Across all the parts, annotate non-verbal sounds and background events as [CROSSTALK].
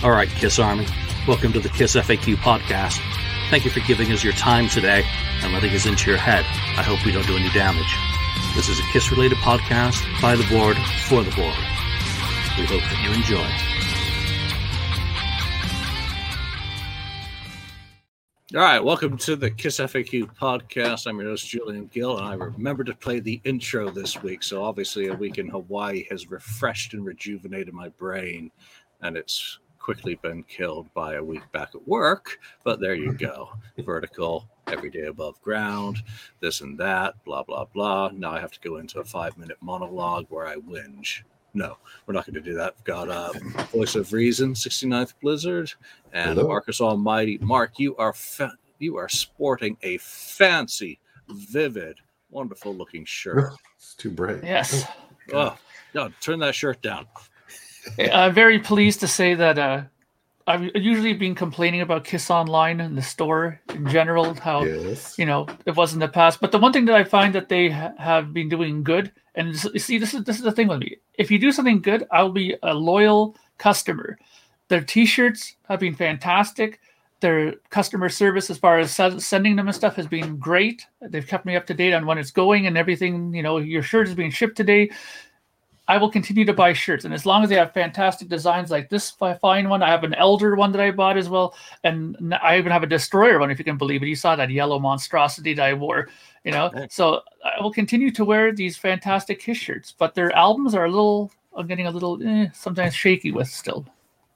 All right, Kiss Army, welcome to the Kiss FAQ podcast. Thank you for giving us your time today and letting us into your head. I hope we don't do any damage. This is a Kiss related podcast by the board for the board. We hope that you enjoy. All right, welcome to the Kiss FAQ podcast. I'm your host, Julian Gill, and I remember to play the intro this week. So, obviously, a week in Hawaii has refreshed and rejuvenated my brain, and it's quickly been killed by a week back at work. But there you go vertical, every day above ground, this and that, blah, blah, blah. Now I have to go into a five minute monologue where I whinge. No, we're not going to do that. We've got uh, Voice of Reason, 69th Blizzard, and Hello. Marcus Almighty. Mark, you are fa- you are sporting a fancy, vivid, wonderful looking shirt. [LAUGHS] It's too bright. Yes. Oh, God, turn that shirt down. [LAUGHS] I'm very pleased to say that uh, I've usually been complaining about Kiss Online and the store in general, how Yes. you know it was in the past. But the one thing that I find that they ha- have been doing good, and see, this is this is the thing with me. If you do something good, I'll be a loyal customer. Their T-shirts have been fantastic. Their customer service, as far as se- sending them and stuff, has been great. They've kept me up to date on when it's going and everything. You know, your shirt is being shipped today. I will continue to buy shirts, and as long as they have fantastic designs like this fine one, I have an Elder one that I bought as well, and I even have a Destroyer one, if you can believe it. You saw that yellow monstrosity that I wore, you know. So I will continue to wear these fantastic Kiss shirts, but their albums are a little, I'm getting a little eh, sometimes shaky with still.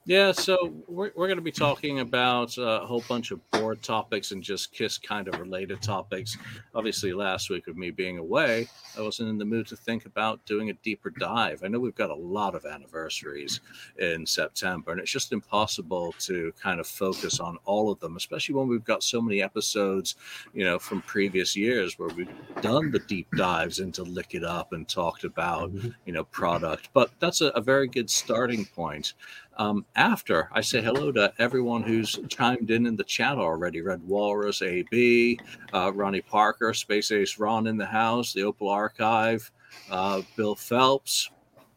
Yeah, so we're, we're going to be talking about uh, a whole bunch of board topics and just Kiss kind of related topics. Obviously, last week with me being away, I wasn't in the mood to think about doing a deeper dive. I know we've got a lot of anniversaries in September, and it's just impossible to kind of focus on all of them, especially when we've got so many episodes, you know, from previous years where we've done the deep dives into Lick It Up and talked about you know product but that's a, a very good starting point um, after i say hello to everyone who's chimed in in the chat already. Red walrus ab uh, ronnie parker space ace ron in the house the opal archive uh, bill phelps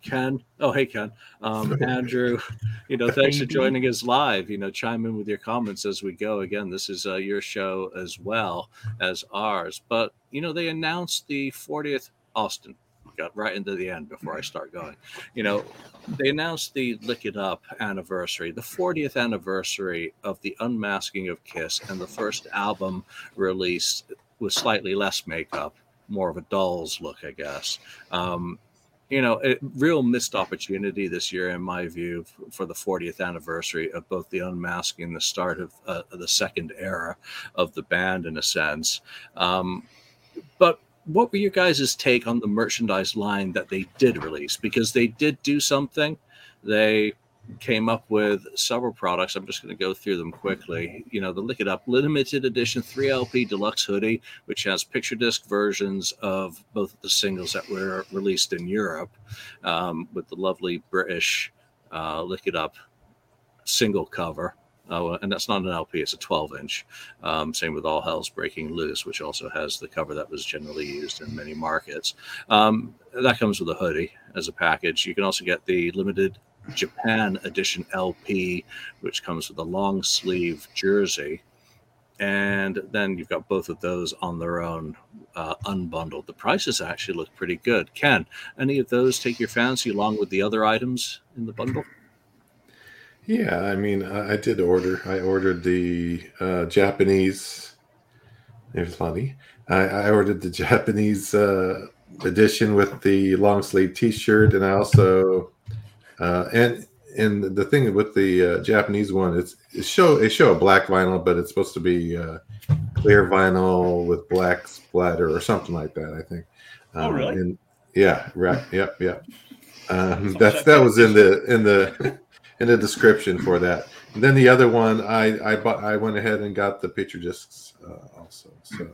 ken. Oh hey ken. Um, [LAUGHS] andrew you know thanks for joining us live. You know chime in with your comments as we go. Again this is uh, your show as well as ours. But you know they announced the 40th austin got right into the end before I start going. You know, they announced the Lick It Up anniversary, the 40th anniversary of the unmasking of Kiss, and the first album released with slightly less makeup, more of a doll's look, I guess. Um, you know, a real missed opportunity this year, in my view, for the 40th anniversary of both the unmasking and the start of uh, the second era of the band, in a sense. Um, but what were your guys' take on the merchandise line that they did release? Because they did do something. They came up with several products. I'm just going to go through them quickly. You know, the Lick It Up limited edition 3LP deluxe hoodie, which has picture disc versions of both of the singles that were released in Europe, um, with the lovely British uh, Lick It Up single cover. Uh, and that's not an LP; it's a 12 inch. Um, same with All Hell's Breaking Loose, which also has the cover that was generally used in many markets. Um, that comes with a hoodie as a package. You can also get the limited Japan edition LP, which comes with a long sleeve jersey. And then you've got both of those on their own, uh, unbundled. The prices actually look pretty good. Ken, any of those take your fancy along with the other items in the bundle? Yeah, I mean, I, I did order. I ordered the uh, Japanese. It was funny. I, I ordered the [LAUGHS] Japanese uh, edition with the long sleeve T-shirt, and I also uh, and and the thing with the uh, Japanese one, it's it show it show a black vinyl, but it's supposed to be uh, clear vinyl with black splatter or something like that. I think. Oh, really? and- yeah. Right. Yep. Yep. Um, that's that was in the in the [LAUGHS] in the description for that. And then the other one, I I bought, I went ahead and got the picture discs uh, also. So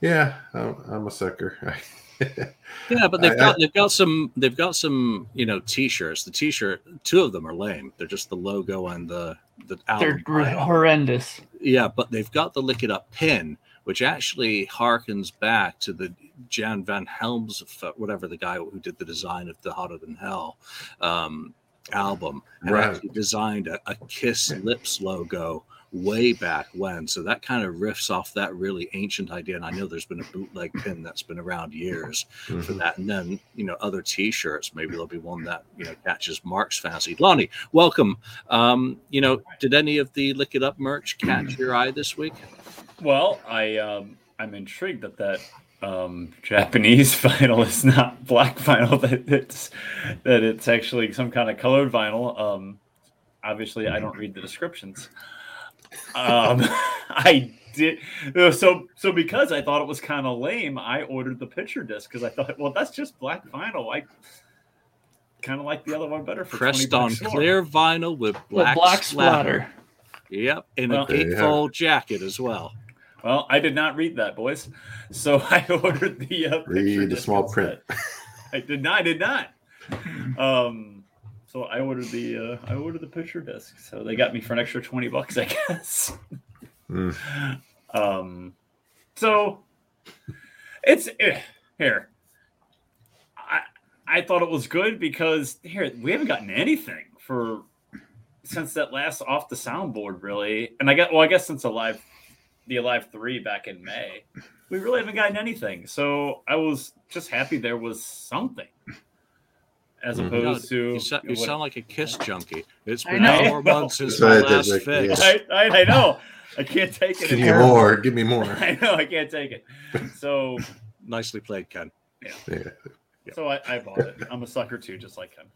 yeah, I'm, I'm a sucker. [LAUGHS] Yeah, but they've I- got they've got some they've got some you know t-shirts. The t-shirt, two of them are lame. They're just the logo and the the They're album. horrendous. Yeah, but they've got the lick it up pin, which actually harkens back to the Jan Van Helms, whatever the guy who did the design of the Hotter Than Hell. Um, album and Right. actually designed a, a Kiss Lips logo way back when. So that kind of riffs off that really ancient idea. And I know there's been a bootleg pin that's been around years for Mhm. that. And then, you know, other t-shirts, maybe there'll be one that, you know, catches Mark's fancy. Lonnie, welcome. Um, you know, did any of the Lick It Up merch catch your eye this week? Well, I um, I'm intrigued that that um, Japanese [LAUGHS] vinyl is not black vinyl. [LAUGHS] That it's that it's actually some kind of colored vinyl. Um, obviously, I don't read the descriptions. Um, [LAUGHS] I did so so because I thought it was kind of lame. I ordered the picture disc because I thought, well, that's just black vinyl. I kind of like the other one better. For Pressed on bucks more. clear vinyl with With black, black splatter. splatter. Yep, in Well- a There you gatefold jacket as well. Well, I did not read that, boys. So [LAUGHS] I ordered the uh, Read the small print. I did not. I did not. Um, so I ordered the uh, I ordered the picture disc. So they got me for an extra twenty bucks, I guess. Mm. Um, so it's eh, here. I I thought it was good because here we haven't gotten anything for since that last off the soundboard really, and I got well I guess since Alive the Alive three back in May, we really haven't gotten anything. So I was just happy there was something. As Mhm. opposed to You, sa- you what- sound like a Kiss junkie. It's been know. four months since my I did, last Rick, fix. yeah. I, I, I know. I can't take it. Give me more. Give me more. [LAUGHS] I know. I can't take it. So, [LAUGHS] Nicely played, Ken. Yeah. so I, I bought it. I'm a sucker too, just like him.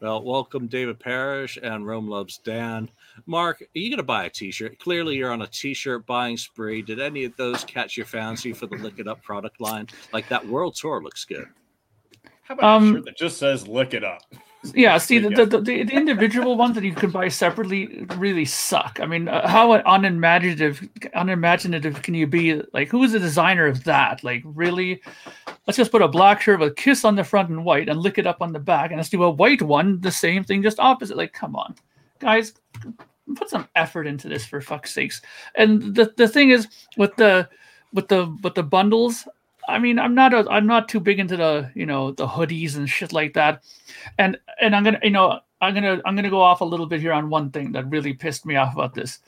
Well, welcome, David Parrish and Rome Loves Dan. Mark, are you going to buy a t shirt? Clearly, you're on a t shirt buying spree. Did any of those catch your fancy for the Lick It Up product line? Like that World Tour looks good. How about Um, a shirt that just says "Look it up"? Yeah, see the, the, the, the individual ones that you can buy separately really suck. I mean, uh, how unimaginative unimaginative can you be? Like, who is the designer of that? Like, really? Let's just put a black shirt with a kiss on the front and white, and lick it up on the back, and let's do a white one, the same thing, just opposite. Like, come on, guys, put some effort into this for fuck's sakes. And the the thing is with the with the with the bundles. I mean, I'm not a, I'm not too big into the you know the hoodies and shit like that and and I'm gonna you know I'm gonna I'm gonna go off a little bit here on one thing that really pissed me off about this.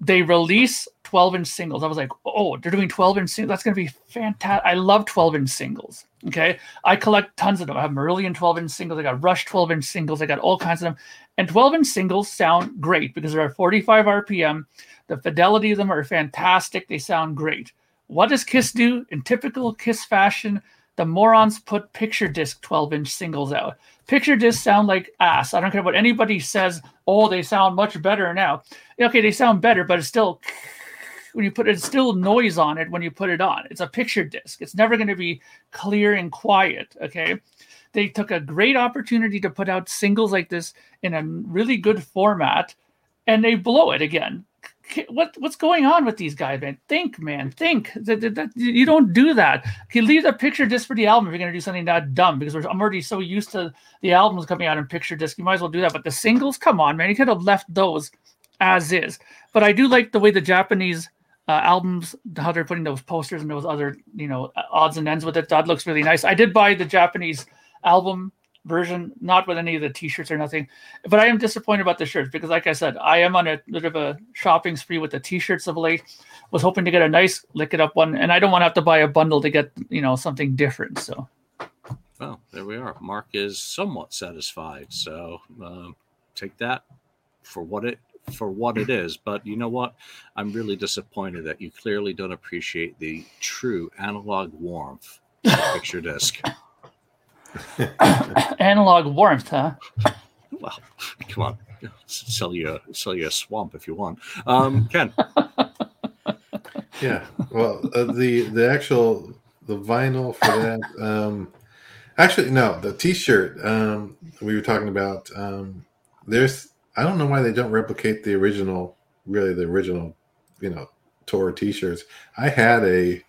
They release 12 inch singles. I was like, oh, they're doing 12 inch singles. That's gonna be fantastic. I love 12 inch singles. Okay, I collect tons of them. I have Marillion 12 inch singles. I got Rush 12 inch singles. I got all kinds of them. And 12 inch singles sound great because they're at 45 RPM. The fidelity of them are fantastic. They sound great. What does Kiss do in typical Kiss fashion? The morons put picture disc 12 inch singles out. Picture discs sound like ass. I don't care what anybody says. Oh, they sound much better now. Okay, they sound better, but it's still when you put it, it's still noise on it when you put it on. It's a picture disc. It's never going to be clear and quiet. Okay, they took a great opportunity to put out singles like this in a really good format, and they blow it again. What what's going on with these guys, man? Think, man, think. That, that, that- you don't do that. You leave the picture disc for the album if you're going to do something that dumb because we're, I'm already so used to the albums coming out in picture disc. You might as well do that. But the singles, come on, man, you could have left those as is. But I do like the way the Japanese uh, albums, how they're putting those posters and those other, you know, odds and ends with it. That looks really nice. I did buy the Japanese album version, not with any of the t-shirts or nothing. But I am disappointed about the shirts because, like I said, I am on a bit of a shopping spree with the t-shirts of late. Was hoping to get a nice lick it up one, and I don't want to have to buy a bundle to get you know something different. So Well, there we are. Mark is somewhat satisfied. So um, take that for what it for what it is. But you know what? I'm really disappointed that you clearly don't appreciate the true analog warmth of a picture disc. [LAUGHS] [COUGHS] analog warmth, huh? [LAUGHS] Well, come on, sell you a, sell you a swamp if you want. Um, Ken, [LAUGHS] Yeah. Well, uh, the the actual the vinyl for that. Um, actually, no, the T-shirt um, we were talking about. Um, there's I don't know why they don't replicate the original, really the original, you know, tour T-shirts. I had a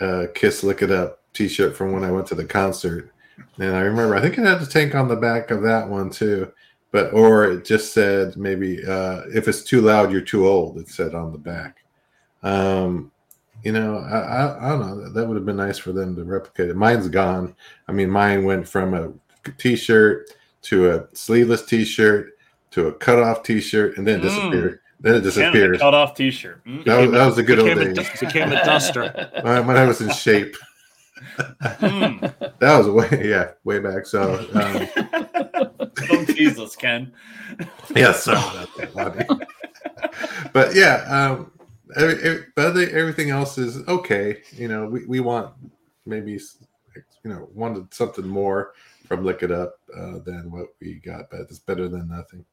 uh, Kiss Lick It Up T-shirt from when I went to the concert, and I remember I think it had the tank on the back of that one too. But or it just said maybe uh, if it's too loud, you're too old. It said on the back. Um, you know, I, I, I don't know. That would have been nice for them to replicate it. Mine's gone. I mean, mine went from a t-shirt to a sleeveless T-shirt to a cutoff T-shirt, and then Mm. disappeared. Then it Ken with the disappeared. cut off T-shirt. Mm. That was, that was a good old days. du- became a duster. [LAUGHS] When I was in shape. Mm. That was way yeah way back. So um, Don't tease us, Ken. yeah, sorry about that, Bobby. [LAUGHS] but yeah, um, every, every, but everything else is okay. You know, we, we want maybe you know wanted something more from Lick It Up uh, than what we got, but it's better than nothing.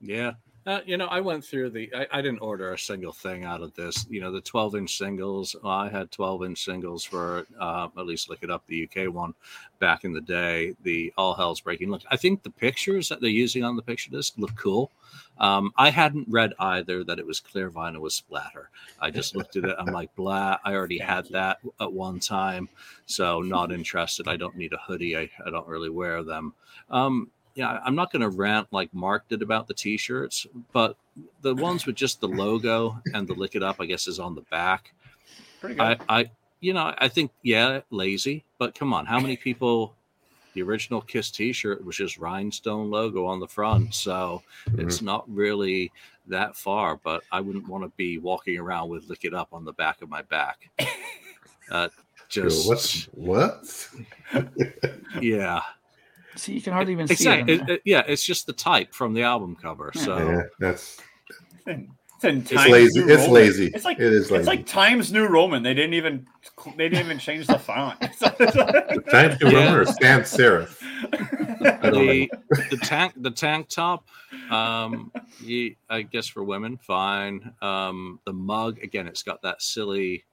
Yeah. Uh, you know, I went through the. I, I didn't order a single thing out of this. You know, the 12 inch singles. well, I had 12 inch singles for uh, at least look it up the UK one back in the day. The All Hell's Breaking. Look, I think the pictures that they're using on the picture disc look cool. Um, I hadn't read either that it was clear vinyl with splatter. I just looked at it. I'm like, blah. I already Thank had you. that at one time, so not interested. I don't need a hoodie. I, I don't really wear them. Um, yeah, I'm not going to rant like Mark did about the t-shirts, but the ones with just the logo and the lick it up, I guess, is on the back. Pretty good. I, I, you know, I think yeah, lazy, but come on, how many [LAUGHS] people? The original Kiss T-shirt was just rhinestone logo on the front, so Mm-hmm. it's not really that far. But I wouldn't want to be walking around with "lick it up" on the back of my back. [LAUGHS] Uh, just What's what? yeah, See, you can hardly even exactly. see it. It- it- yeah, it's just the type from the album cover. Yeah. So Yeah, that's It's, in it's Times lazy. It's Roman. lazy. It's like it is lazy. it's like Times New Roman. They didn't even they didn't even change the font. [LAUGHS] Times New Yeah. remember sans serif. [LAUGHS] The the tank the tank top um ye, i guess for women fine um the mug again it's got that silly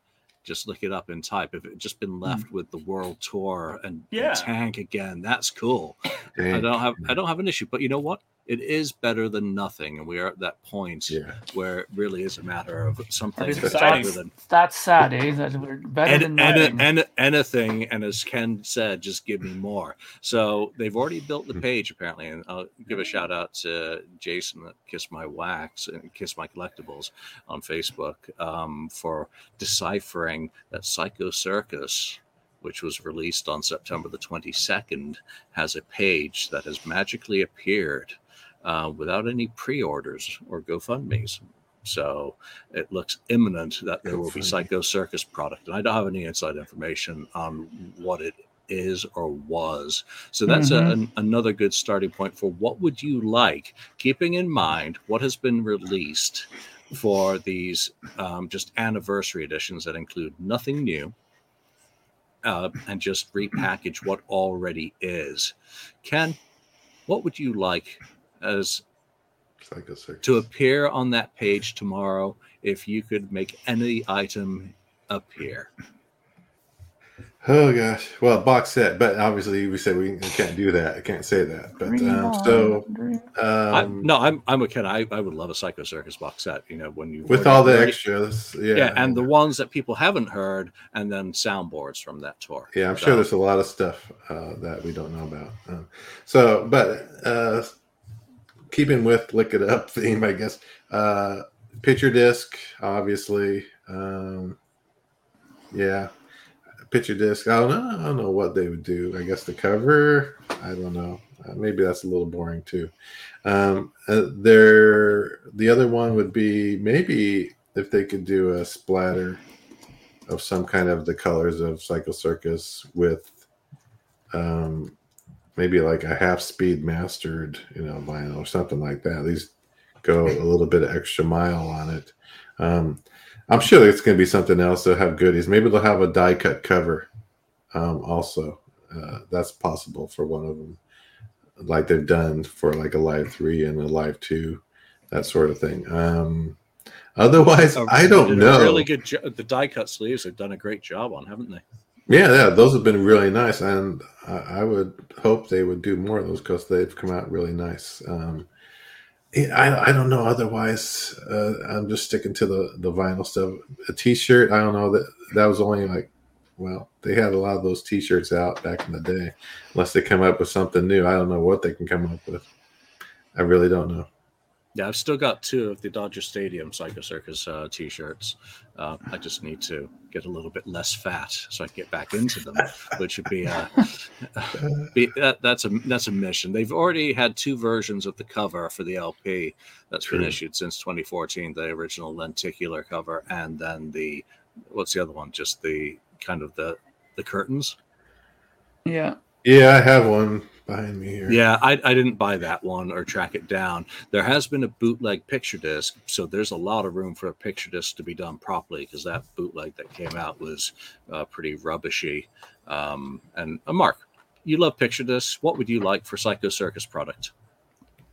just look it up in type. If it just been hmm. left with the world tour and, and Yeah. tank again that's cool. I don't have i don't have an issue but you know what it is better than nothing and we are at that point Yeah. where it really is a matter of something It's that's better than That's sad, eh? That we're better and, than and, nothing. and anything and as ken said just give me more so they've already built the page apparently and i'll give a shout out to jason at kiss my wax and kiss my collectibles on facebook um, for deciphering that psycho circus which was released on september the 22nd has a page that has magically appeared uh, without any pre-orders or gofundme's so it looks imminent that there will be Psycho Circus product, and I don't have any inside information on what it is or was. So that's a, Mhm. an, another good starting point for what would you like, keeping in mind what has been released for these um, just anniversary editions that include nothing new. Uh, and just repackage what already is. Ken, what would you like as to appear on that page tomorrow if you could make any item appear. Oh gosh. Well, box set, but obviously we said we can't do that. I can't say that. But um, so I, um, no, I'm I'm a kid. I, I would love a Psycho Circus box set. You know, when you with all the extras, yeah, yeah, and the ones that people haven't heard, and then soundboards from that tour. yeah, I'm So, sure there's a lot of stuff uh, that we don't know about. Um, so, but uh, keeping with lick it up theme, I guess. Uh, picture disc, obviously. Um, yeah, picture disc. I don't know. I don't know what they would do. I guess the cover. I don't know. Uh, maybe that's a little boring too. Um, uh, there, the other one would be maybe if they could do a splatter of some kind of the colors of Psycho Circus with um, maybe like a half speed mastered, you know, vinyl or something like that. At least go a little bit of extra mile on it. Um, I'm sure it's going to be something else. They'll have goodies. Maybe they'll have a die cut cover um, also. Uh, that's possible for one of them, like they've done for like Alive three and Alive two, that sort of thing. Um, otherwise, I don't know. Really good. Jo- the die cut sleeves have done a great job on, haven't they? Yeah, yeah, those have been really nice, and I, I would hope they would do more of those because they've come out really nice. Um, I, I don't know. Otherwise, uh, I'm just sticking to the the vinyl stuff. A T-shirt, I don't know that that was only like, well, they had a lot of those T-shirts out back in the day. Unless they come up with something new, I don't know what they can come up with. I really don't know. Yeah, I've still got two of the Dodger Stadium Psycho Circus uh, t-shirts. Uh, I just need to get a little bit less fat so I can get back into them, which would be, uh, [LAUGHS] be that, that's a that's a mission. They've already had two versions of the cover for the LP that's True. been issued since 2014. The original lenticular cover, and then the what's the other one? Just the kind of the the curtains. Yeah. Yeah, I have one behind me here. Yeah, I, I didn't buy that one or track it down. There has been a bootleg picture disc, so there's a lot of room for a picture disc to be done properly because that bootleg that came out was uh, pretty rubbishy. Um, and uh, Mark, you love picture discs. What would you like for Psycho Circus product?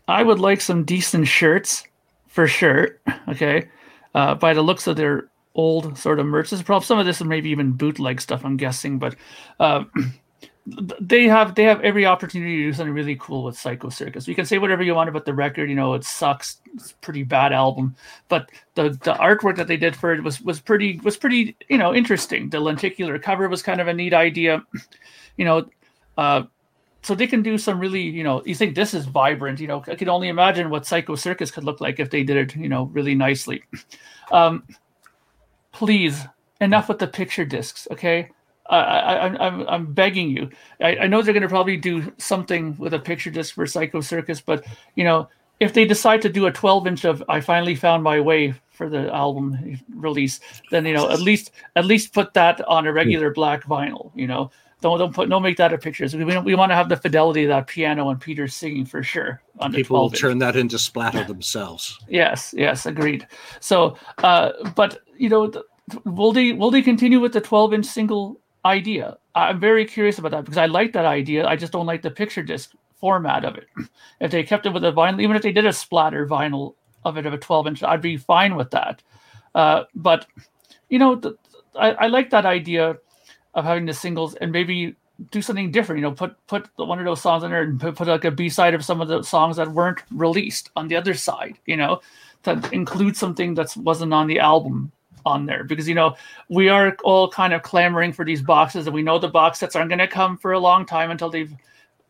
I would like some decent shirts for sure. Okay. Uh, by the looks of their old sort of merch, this is probably some of this is maybe even bootleg stuff, I'm guessing, but um, [CLEARS THROAT] they have they have every opportunity to do something really cool with Psycho Circus. You can say whatever you want about the record, you know, it sucks, it's a pretty bad album, but the the artwork that they did for it was was pretty was pretty you know interesting. The lenticular cover was kind of a neat idea, [CLEARS THROAT] you know. Uh, so they can do some really, you know, you think this is vibrant, you know, I can only imagine what Psycho Circus could look like if they did it, you know, really nicely. [CLEARS THROAT] Um, please, enough with the picture discs, okay? I, I, I'm, I'm, I'm begging you. I, I know they're going to probably do something with a picture disc for Psycho Circus, but you know, if they decide to do a 12 inch of "I finally found my way" for the album release, then you know, at least at least put that on a regular black vinyl. You know, don't don't put don't make that a picture. We we want to have the fidelity of that piano and Peter singing for sure on People will turn that into splatter themselves. Yes, yes, agreed. So, uh, but you know, th- will they will they continue with the 12 inch single idea? I'm very curious about that because I like that idea. I just don't like the picture disc format of it. If they kept it with a vinyl, even if they did a splatter vinyl of it of a 12 inch, I'd be fine with that. Uh, but you know, the, I, I like that idea of having the singles and maybe do something different. You know, put put one of those songs in there and put, put like a B side of some of the songs that weren't released on the other side. You know, to include something that wasn't on the album on there because you know we are all kind of clamoring for these boxes and we know the box sets aren't going to come for a long time until they've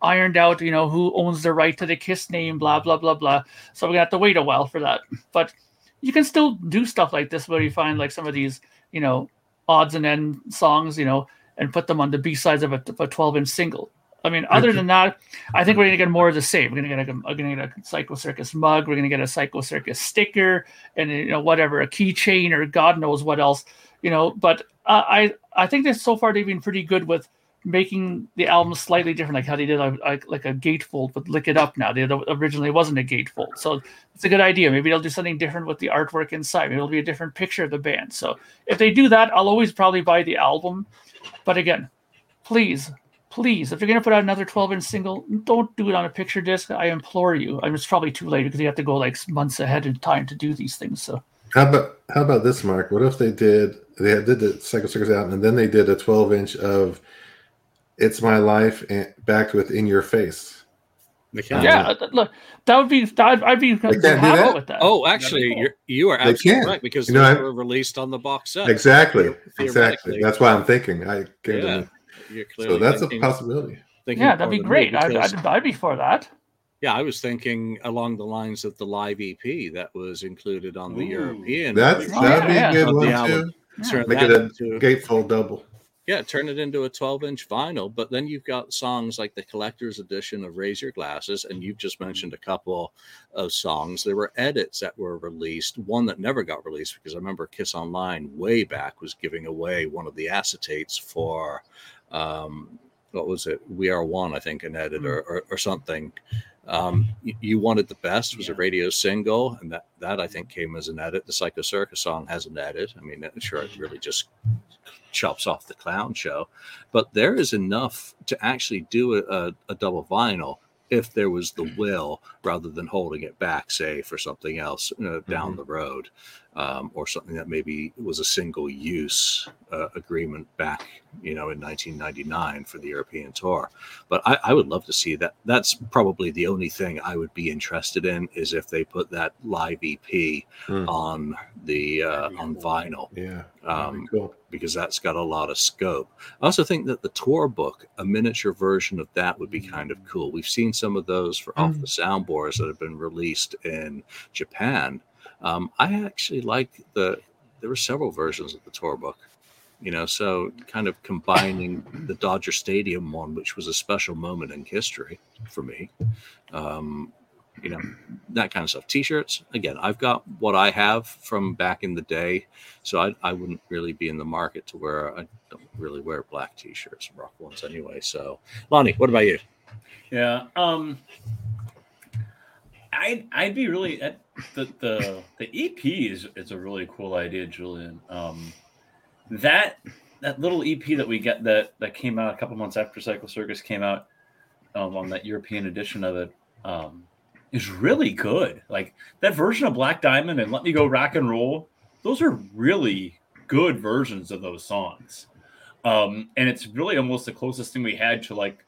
ironed out you know who owns the right to the kiss name blah blah blah blah. So we're gonna have to wait a while for that. But you can still do stuff like this where you find like some of these you know odds and end songs you know and put them on the b sides of a, of a 12 inch single i mean other than that i think we're gonna get more of the same. We're gonna get a, we're gonna get a psycho circus mug we're gonna get a psycho circus sticker and you know whatever a keychain or god knows what else you know but uh, i i think that so far they've been pretty good with making the album slightly different like how they did a, a, like a gatefold with lick it up now. They originally wasn't a gatefold so it's a good idea. Maybe they'll do something different with the artwork inside. Maybe it'll be a different picture of the band. So if they do that i'll always probably buy the album. But again please please if you're going to put out another 12 inch single don't do it on a picture disc i implore you i mean it's probably too late because you have to go like months ahead in time to do these things so How about how about this, Mark? What if they did they did the Psycho Circus album and then they did a 12 inch of "It's My Life" and backed with "In Your Face"? They can. yeah th- look that would be that i'd be can't happy that? with that Oh, actually, cool. you're, you are absolutely right because You know, those I- were released on the box set. Exactly, exactly. That's why I'm thinking. I came to Yeah. Me. You're So clearly that's a possibility. thinking yeah that'd be than me great I'd, because- I'd, I'd be for that Yeah, I was thinking along the lines of the live EP that was included on the Ooh. European. That's Oh, that'd be yeah, a good Of the one album. too. Turn Make that it a into- gatefold double. yeah, turn it into a 12 inch vinyl. But then you've got songs like the collector's edition of Raise Your Glasses, and you've just mm-hmm. mentioned a couple of songs. There were edits that were released, one that never got released because I remember Kiss Online way back was giving away one of the acetates for. Um, what was it? We Are One, I think, an edit or, or, or something. Um, you, you wanted the best was a radio single, and that that I think came as an edit. The Psycho Circus song has an edit. I mean, sure, it really just chops off the clown show, but there is enough to actually do a, a, a double vinyl if there was the will rather than holding it back, say for something else uh, down Mhm. the road. Um, or something that maybe was a single use uh, agreement back, you know, in 1999 for the European tour. But I, I, would love to see that. That's probably the only thing I would be interested in is if they put that live EP mm. on the uh, on vinyl. Yeah, um, cool. because that's got a lot of scope. I also think that the tour book, a miniature version of that, would be kind of cool. We've seen some of those for mm. off the soundboards that have been released in Japan um, I actually like the. There were several versions of the tour book, you know. So kind of combining the Dodger Stadium one, which was a special moment in history for me. Um, you know that kind of stuff. T-shirts. Again, I've got what I have from back in the day, so I, I wouldn't really be in the market to wear. I don't really wear black T-shirts, rock ones anyway. So, Lonnie, what about you? Yeah. Um, I'd I'd be really the the the EP is is a really cool idea, Julian. Um, that that little EP that we get that that came out a couple months after Psycho Circus came out um, on that European edition of it um, is really good. Like that version of Black Diamond and Let Me Go Rock and Roll, those are really good versions of those songs. Um, and it's really almost the closest thing we had to like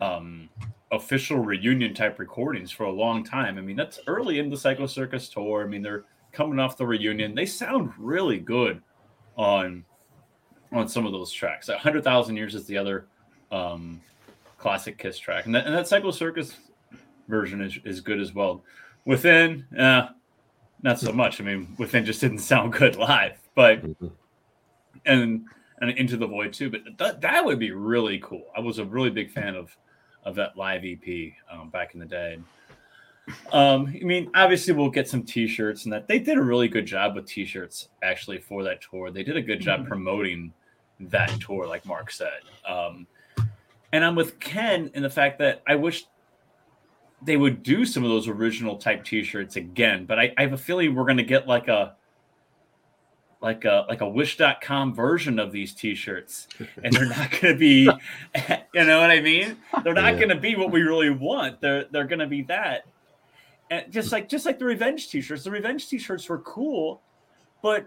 um, official reunion type recordings for a long time. I mean, that's early in the Psycho Circus tour. I mean, they're coming off the reunion. They sound really good on on some of those tracks. A hundred thousand years is the other um, classic Kiss track, and that, and that Psycho Circus version is, is good as well. Within, uh, not so much. I mean, Within just didn't sound good live, but and and Into the Void too. But that that would be really cool. I was a really big fan of of that live EP um, back in the day. Um, I mean, obviously, we'll get some T-shirts, and that they did a really good job with T-shirts actually for that tour. They did a good job mm-hmm. promoting that tour, like Mark said. Um, and I'm with Ken in the fact that I wish they would do some of those original type T-shirts again, but I, I have a feeling we're going to get like a like a like a wish.com version of these t-shirts and they're not [LAUGHS] going to be [LAUGHS] you know what i mean? They're not yeah. going to be what we really want. They're they're going to be that. And just like just like the revenge t-shirts. The revenge t-shirts were cool but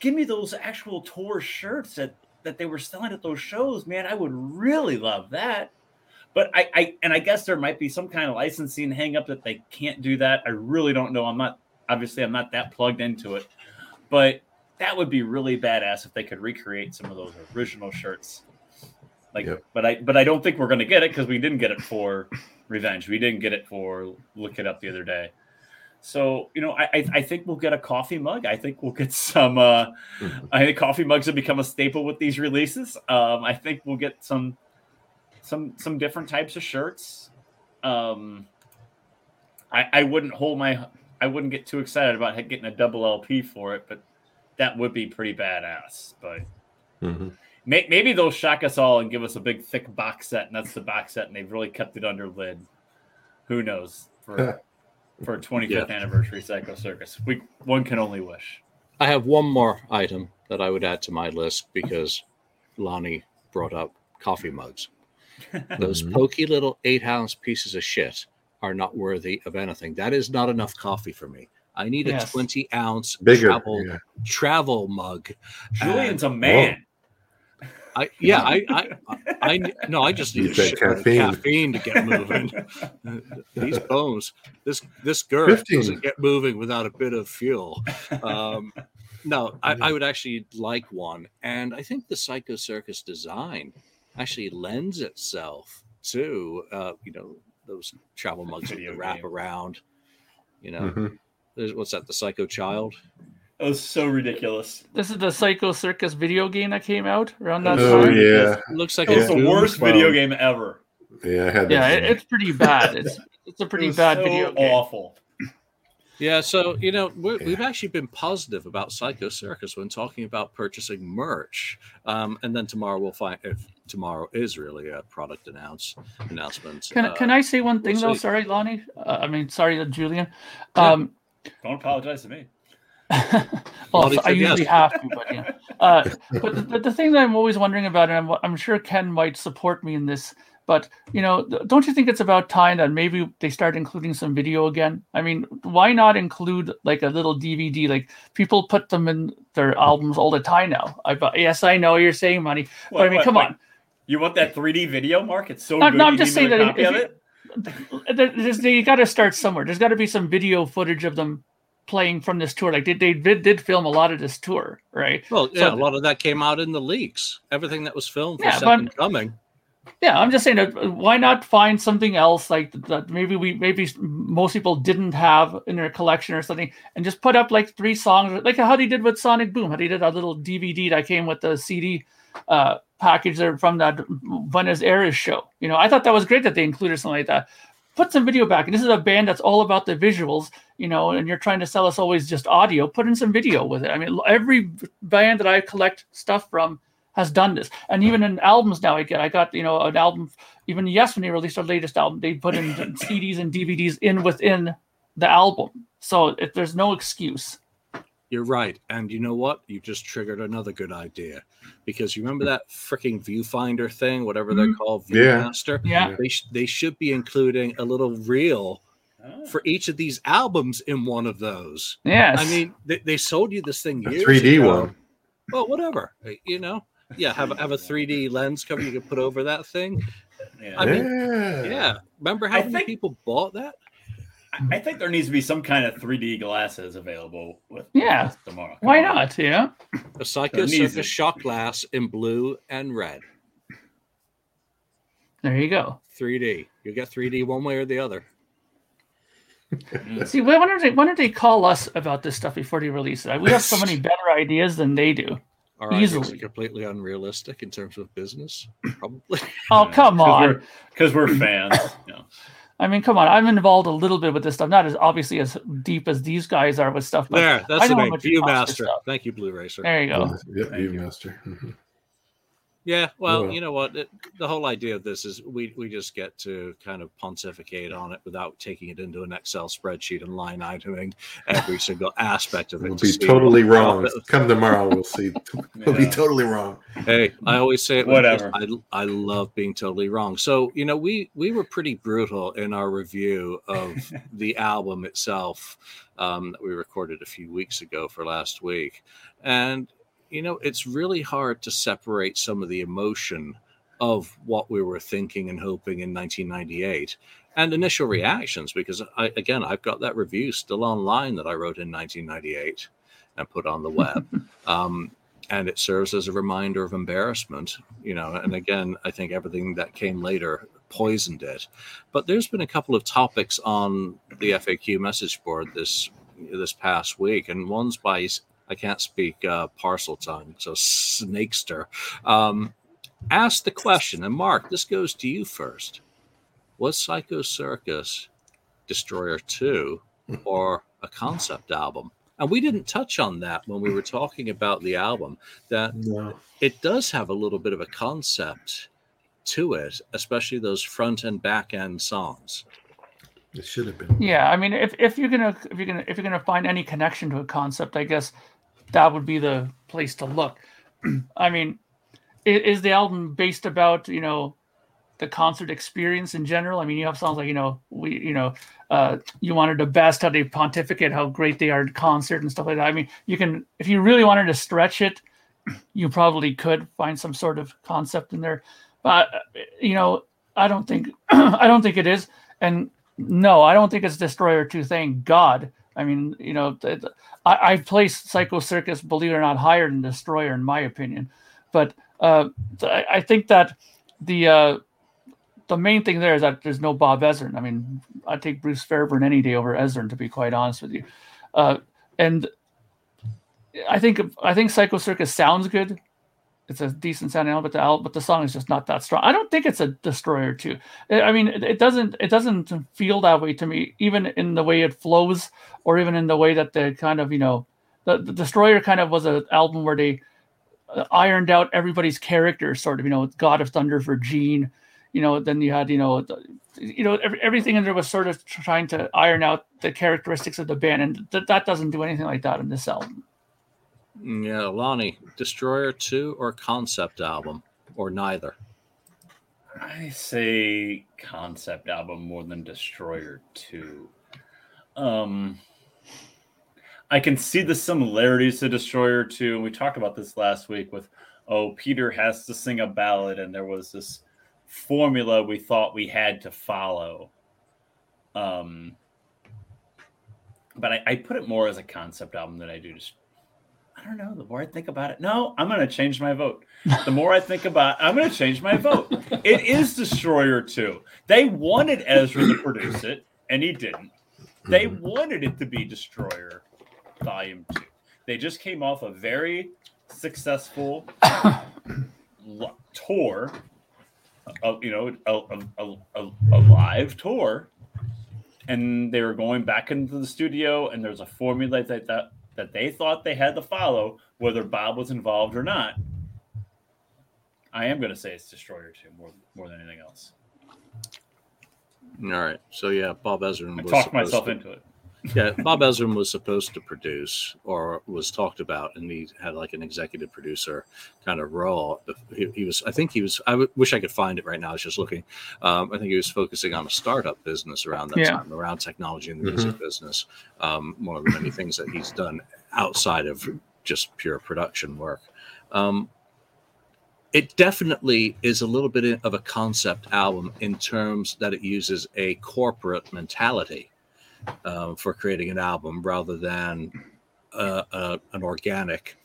give me those actual tour shirts that that they were selling at those shows man i would really love that. But I, I and i guess there might be some kind of licensing hang up that they can't do that. I really don't know. I'm not obviously i'm not that plugged into it. But that would be really badass if they could recreate some of those original shirts. Like, yep. but I but I don't think we're gonna get it because we didn't get it for Revenge. We didn't get it for Lick It Up the other day. So you know, I I, I think we'll get a coffee mug. I think we'll get some. uh [LAUGHS] I think coffee mugs have become a staple with these releases. Um, I think we'll get some some some different types of shirts. Um, I I wouldn't hold my I wouldn't get too excited about getting a double LP for it, but that would be pretty badass. But mm-hmm. may, maybe they'll shock us all and give us a big thick box set, and that's the box set, and they've really kept it under lid. Who knows for [LAUGHS] for 25th yeah. anniversary Psycho Circus? We one can only wish. I have one more item that I would add to my list because Lonnie brought up coffee mugs. [LAUGHS] Those mm-hmm. pokey little eight ounce pieces of shit are not worthy of anything. That is not enough coffee for me. I need yes. a 20 ounce Bigger, travel yeah. travel mug. Julian's a man. I yeah, I I, I no, I just need a shit caffeine. caffeine to get moving. [LAUGHS] These bones, this this girl 15. doesn't get moving without a bit of fuel. Um, no, I, I, would actually like one, and I think the Psycho Circus design actually lends itself to uh, you know those travel mugs that wrap around. You know, mm-hmm what's that? The Psycho Child. That was so ridiculous. This is the Psycho Circus video game that came out around that oh, time. yeah, it looks like it's the worst video game ever. Yeah, I had. Yeah, it, it's pretty bad. It's it's a pretty bad so video game. Awful. Yeah, so you know we have actually been positive about Psycho Circus when talking about purchasing merch, um, and then tomorrow we'll find if tomorrow is really a product announce announcement. Can uh, can I say one thing we'll though? Sorry, Lonnie. Uh, I mean, sorry, Julian. Um, don't apologize to me. [LAUGHS] well, I usually yes. have to, but yeah. Uh, [LAUGHS] but the, the, thing that I'm always wondering about, and I'm, I'm sure Ken might support me in this, But you know, don't you think it's about time that maybe they start including some video again? I mean, why not include like a little DVD? Like people put them in their albums all the time now. I yes, I know you're saying money, but I mean, what, come wait, on. You want that 3D video, Mark? It's so No, good. no, I'm you just saying me that copy if there's, you got to start somewhere. There's got to be some video footage of them playing from this tour. Like they, they did, did film a lot of this tour, right? Well, yeah, So- a lot of that came out in the leaks. Everything that was filmed for Yeah, Second Coming. Yeah, I'm just saying that uh, why not find something else like that maybe we maybe most people didn't have in their collection or something, and just put up like three songs, like how they did with Sonic Boom, how they did a little DVD that came with the CD uh, package there from that Buenos Aires show. You know, I thought that was great that they included something like that. Put some video back, and this is a band that's all about the visuals, you know, and you're trying to sell us always just audio. Put in some video with it. I mean, every band that I collect stuff from has done this. And even in albums now, I get I got you know an album. Even yes, when they released their latest album, they put in [LAUGHS] CDs and DVDs in within the album. So if there's no excuse. You're right. And you know what? You just triggered another good idea. Because you remember that freaking viewfinder thing, whatever they're called, Viewmaster? Yeah. They, sh- they should be including a little reel Oh. for each of these albums in one of those. Yes. I mean, they, they sold you this thing 3D ago. one. Well, whatever. uh, You know? Yeah, have, a- have a 3D lens cover you can put over that thing. Yeah. I mean, yeah. Yeah. Remember how I many think- people bought that? I think there needs to be some kind of 3D glasses available with Yeah. with tomorrow. Why on. not? Yeah. the Psycho It needs Circus it. shot glass in blue and red. There you go. 3D. You get 3D one way or the other. See, why don't they why don't they call us about this stuff before they release it? We have so many better ideas than they do. Our ideas are Easily. completely unrealistic in terms of business, probably. Oh [LAUGHS] come on. Because we're, fans. you know. I mean, come on. I'm involved a little bit with this stuff, not as obviously as deep as these guys are with stuff. But there, I that's the know how name. much it Viewmaster. stuff. Thank you, Blue Racer. there you go. Yep, Thank you. Viewmaster. Yeah, well, Yeah. you know what? It, the whole idea of this is we we just get to kind of pontificate on it without taking it into an Excel spreadsheet and line iteming every single [LAUGHS] aspect of it. We'll to be totally wrong. profit- Come tomorrow, we'll see. [LAUGHS] We'll be totally wrong. Hey, I always say it. Whatever. I I love being totally wrong. So you know, we we were pretty brutal in our review of [LAUGHS] the album itself um, that we recorded a few weeks ago for last week, and you know, it's really hard to separate some of the emotion of what we were thinking and hoping in 1998 and initial reactions because I again I've got that review still online that I wrote in 1998 and put on the web. [LAUGHS] um, and it serves as a reminder of embarrassment you know and again i think everything that came later poisoned it but there's been a couple of topics on the faq message board this this past week and one's by i can't speak uh, Parseltongue so snakester um, asked the question and mark this goes to you first was psycho circus destroyer 2 [LAUGHS] or a concept album and we didn't touch on that when we were talking about the album that No. it does have a little bit of a concept to it especially those front and back end songs It should have been. Yeah, I mean, if, if you're gonna if you're gonna if you're gonna find any connection to a concept, I guess that would be the place to look. [CLEARS THROAT] I mean, is the album based about you know the concert experience in general? I mean, you have songs like you know we you know uh, you wanted the best how they pontificate how great they are at concert and stuff like that. I mean, you can if you really wanted to stretch it, [CLEARS THROAT] you probably could find some sort of concept in there. But you know, I don't think [CLEARS THROAT] I don't think it is, and no, I don't think it's Destroyer 2. Thank God. I mean, you know, I, I place Psycho Circus, believe it or not, higher than Destroyer, in my opinion. But uh, I, I think that the uh, the main thing there is that there's no Bob Ezrin. I mean, I'd take Bruce Fairbairn any day over Ezrin, to be quite honest with you. Uh, and I think I think Psycho Circus sounds good. It's a decent sounding album, but the album, but the song is just not that strong. I don't think it's a Destroyer too. I mean, it, it doesn't it doesn't feel that way to me, even in the way it flows, or even in the way that the kind of you know, the, the Destroyer kind of was an album where they uh, ironed out everybody's character, sort of. You know, God of Thunder for Gene. You know, then you had you know, the, you know, every, everything in there was sort of trying to iron out the characteristics of the band, and th- that doesn't do anything like that in this album. Yeah lonnie destroyer 2 or concept album or neither I, say concept album more than Destroyer 2. Um, I can see the similarities to Destroyer 2. And we talked about this last week with, oh, Peter has to sing a ballad, and there was this formula we thought we had to follow. Um, but I, I put it more as a concept album than I do just don't know. The more I think about it, no, I'm going to change my vote. The more I think about, I'm going to change my vote. It is Destroyer two. They wanted Ezrin to produce it, and he didn't. They mm-hmm. wanted it to be Destroyer Volume two. They just came off a very successful [COUGHS] tour, you know, a, a, a, a live tour, and they were going back into the studio, and there's a formula that that that they thought they had to follow, whether Bob was involved or not. I am going to say it's Destroyer 2 more, more than anything else. All right. So, yeah, Bob Ezrin. I talked myself to, into it. Yeah, Bob Ezrin was supposed to produce or was talked about, and he had like an executive producer kind of role. He, he was, I think he was, I w- wish I could find it right now. I was just looking. Um, I think he was focusing on a startup business around that yeah. time, around technology and the music mm-hmm. business. Um, one of the many things that he's done outside of just pure production work. Um, it definitely is a little bit of a concept album in terms that it uses a corporate mentality uh, for creating an album rather than uh, uh, an organic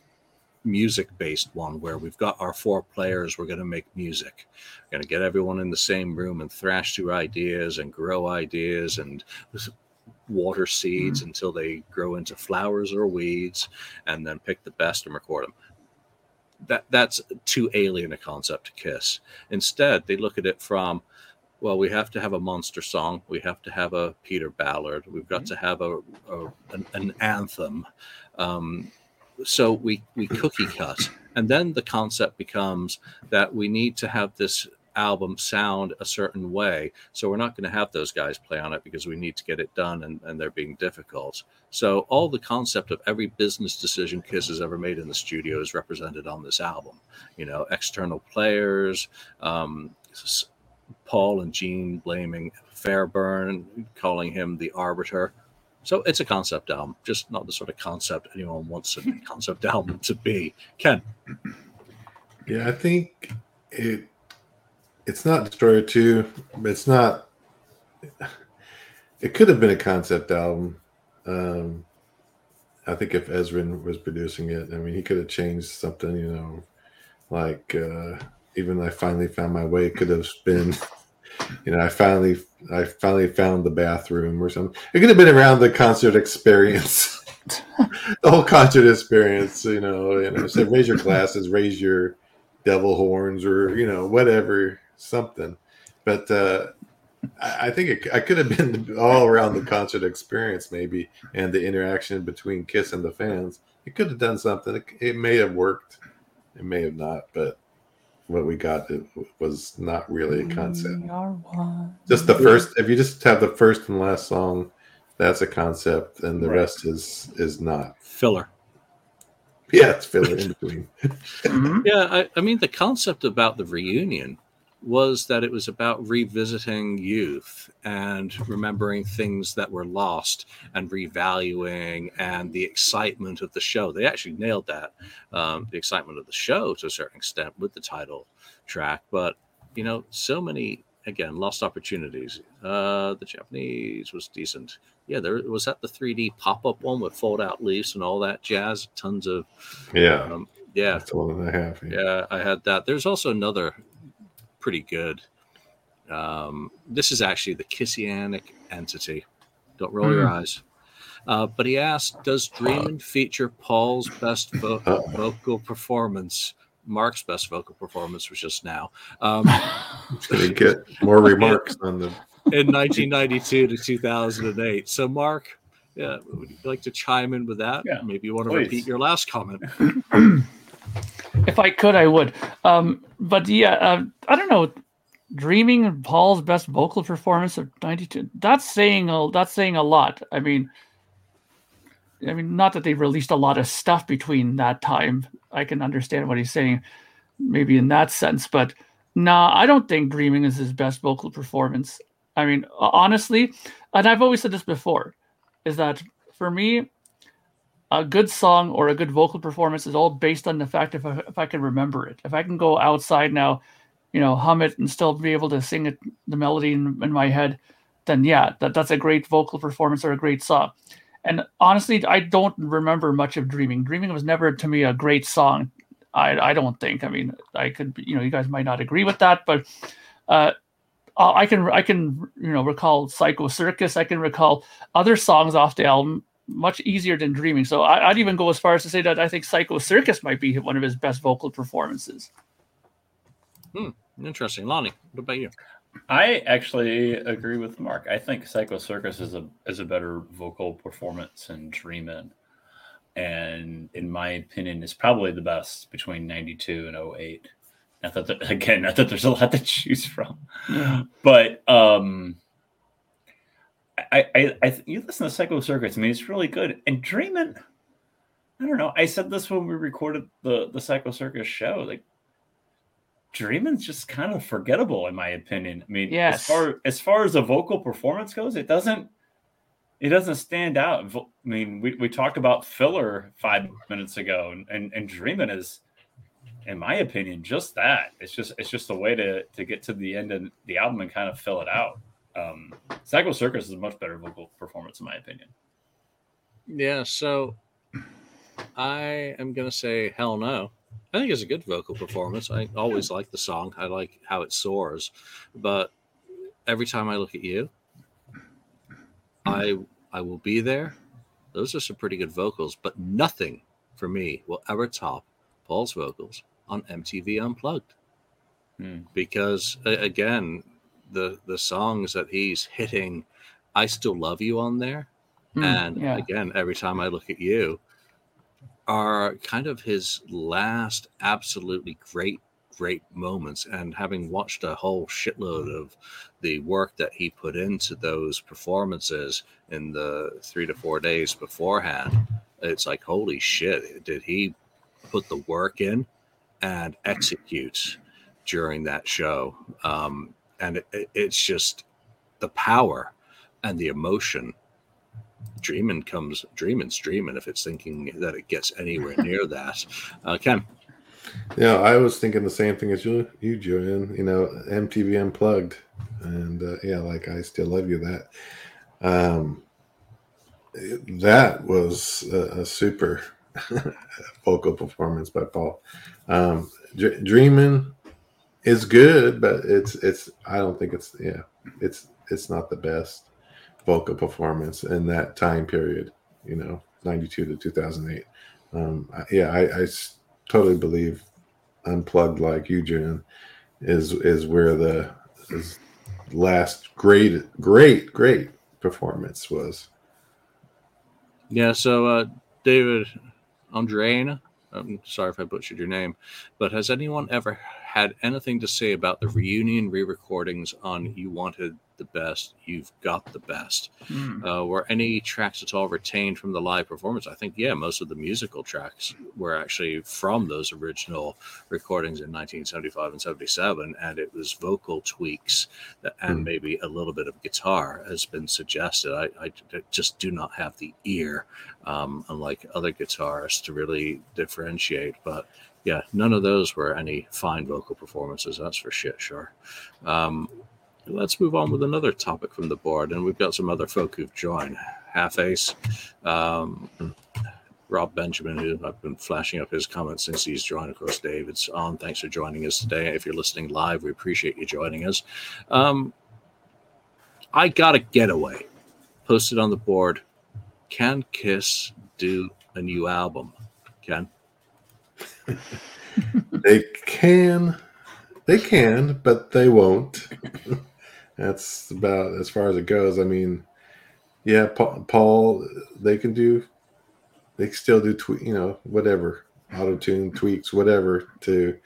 music based one where we've got our four players we're going to make music. We're going to get everyone in the same room and thrash through ideas and grow ideas and water seeds mm-hmm. until they grow into flowers or weeds and then pick the best and record them that that's too alien a concept to kiss. Instead they look at it from well we have to have a monster song we have to have a peter ballard we've got mm-hmm. to have a, a an, an, anthem um, so we we cookie cut and then the concept becomes that we need to have this album sound a certain way. So we're not going to have those guys play on it because we need to get it done and, and they're being difficult. So all the concept of every business decision Kiss has ever made in the studio is represented on this album. You know, external players, um, Paul and Gene blaming Fairbairn, calling him the arbiter. So it's a concept album, just not the sort of concept anyone wants a [LAUGHS] concept album to be. Ken. Yeah, I think it it's not Destroyer 2, it's not it could have been a concept album. Um I think if Ezrin was producing it, I mean he could have changed something, you know, like uh even I finally found my way could have been you know, I finally I finally found the bathroom or something. It could have been around the concert experience. [LAUGHS] the whole concert experience, you know, you know, so raise your glasses, raise your devil horns or, you know, whatever something. But uh, I, I think it, I could have been all around the concert experience, maybe, and the interaction between Kiss and the fans. It could have done something. It, it may have worked. It may have not, but what we got it was not really a concept. Just the first. If you just have the first and last song, that's a concept, and the right. rest is is not filler. Yeah, it's filler in between. [LAUGHS] mm-hmm. Yeah, I, I mean the concept about the reunion was that it was about revisiting youth and remembering things that were lost and revaluing and the excitement of the show. They actually nailed that, um, the excitement of the show to a certain extent with the title track. But, you know, so many, again, lost opportunities. Uh, the Japanese was decent. Yeah, there was that the 3D pop up one with fold out leaves and all that jazz. Tons of. Yeah. Um, yeah. That's the one I have. Yeah. yeah, I had that. There's also another pretty good. Um, this is actually the Kissianic entity. Don't roll mm. your hmm. eyes. Uh, but he asked, "Does Dreamin' feature Paul's best vo- vocal performance?" Mark's best vocal performance was just now. Um, Did get more [LAUGHS] remarks on the in 1992 to 2008? So, Mark, yeah, would you like to chime in with that? Yeah, Maybe you want to please. repeat your last comment. [CLEARS THROAT] If I could, I would. Um, but yeah, uh, I don't know. Dreaming Paul's best vocal performance of '92. That's saying a that's saying a lot. I mean, I mean, not that they released a lot of stuff between that time. I can understand what he's saying, maybe in that sense, but Nah, I don't think Dreaming is his best vocal performance. I mean, honestly, and I've always said this before, is that for me, a good song or a good vocal performance is all based on the fact if I, if I can remember it. If I can go outside now, you know, hum it and still be able to sing it, the melody in, in my head, then yeah, that, that's a great vocal performance or a great song. And honestly, I don't remember much of Dreaming. Dreaming was never to me a great song. I, I don't think. I mean, I could, you know, you guys might not agree with that, but uh, I can I can you know recall Psycho Circus. I can recall other songs off the album much easier than Dreaming. So I, would even go as far as to say that I think Psycho Circus might be one of his best vocal performances. Hmm. Interesting, Lonnie. What about you? I actually agree with Mark. I think Psycho Circus is a is a better vocal performance than Dreamin'. And in my opinion, is probably the best between 92 and 08. Not that, there, [LAUGHS] again, not that there's a lot to choose from, but um, I, I, I, you listen to Psycho Circus. I mean, it's really good. And Dreamin', I don't know. I said this when we recorded the the Psycho Circus show. Like, Dreamin's just kind of forgettable, in my opinion. I mean, yes. as far as far as the vocal performance goes, it doesn't it doesn't stand out. I mean, we, we talked about filler five minutes ago, and and, and Dreamin' is, in my opinion, just that. It's just it's just a way to to get to the end of the album and kind of fill it out um, Psycho Circus is a much better vocal performance, in my opinion. Yeah, so I am gonna say hell no. I think it's a good vocal performance. I always like the song. I like how it soars, but every time I look at you, I I will be there. Those are some pretty good vocals, but nothing for me will ever top Paul's vocals on MTV Unplugged. Hmm. Because again, the the songs that he's hitting i still love you on there. Mm, and yeah. again every time i look at you are kind of his last absolutely great great moments. And having watched a whole shitload of the work that he put into those performances in the three to four days beforehand it's like holy shit did he put the work in and execute during that show? Um, and it, it, it's just the power and the emotion. Dreaming comes dreaming's dreaming if it's thinking that it gets anywhere [LAUGHS] near that. Uh ken? Yeah i was thinking the same thing as you you julian you know mtv unplugged. And uh, yeah like i still love you that. Um that was a, a super [LAUGHS] vocal performance by paul. Um dreaming it's good, but it's it's I don't think it's yeah it's it's not the best vocal performance in that time period. You know, ninety two to two thousand eight. Um, yeah, I, I totally believe unplugged like you, Jen, is is where the is last great great great performance was. Yeah. So uh, David Andreina, I'm sorry if I butchered your name, but has anyone ever had anything to say about the reunion re-recordings on "You Wanted the Best, You've Got the Best"? Mm. Uh, were any tracks at all retained from the live performance? I think yeah, most of the musical tracks were actually from those original recordings in 1975 and 77, and it was vocal tweaks that, and mm. maybe a little bit of guitar has been suggested. I, I just do not have the ear, um, unlike other guitarists, to really differentiate, but yeah, none of those were any fine vocal performances. That's for shit, sure. Um, let's move on with another topic from the board, and we've got some other folk who've joined. Half Ace, um, Rob Benjamin, who I've been flashing up his comments since he's joined. Of course, David's on. Thanks for joining us today. If you're listening live, we appreciate you joining us. Um, I got a getaway posted on the board. Can Kiss do a new album? Ken? [LAUGHS] they can, they can, but they won't. [LAUGHS] That's about as far as it goes. I mean, yeah, Paul, they can do, they still do, tweet, you know, whatever auto tune tweaks, whatever to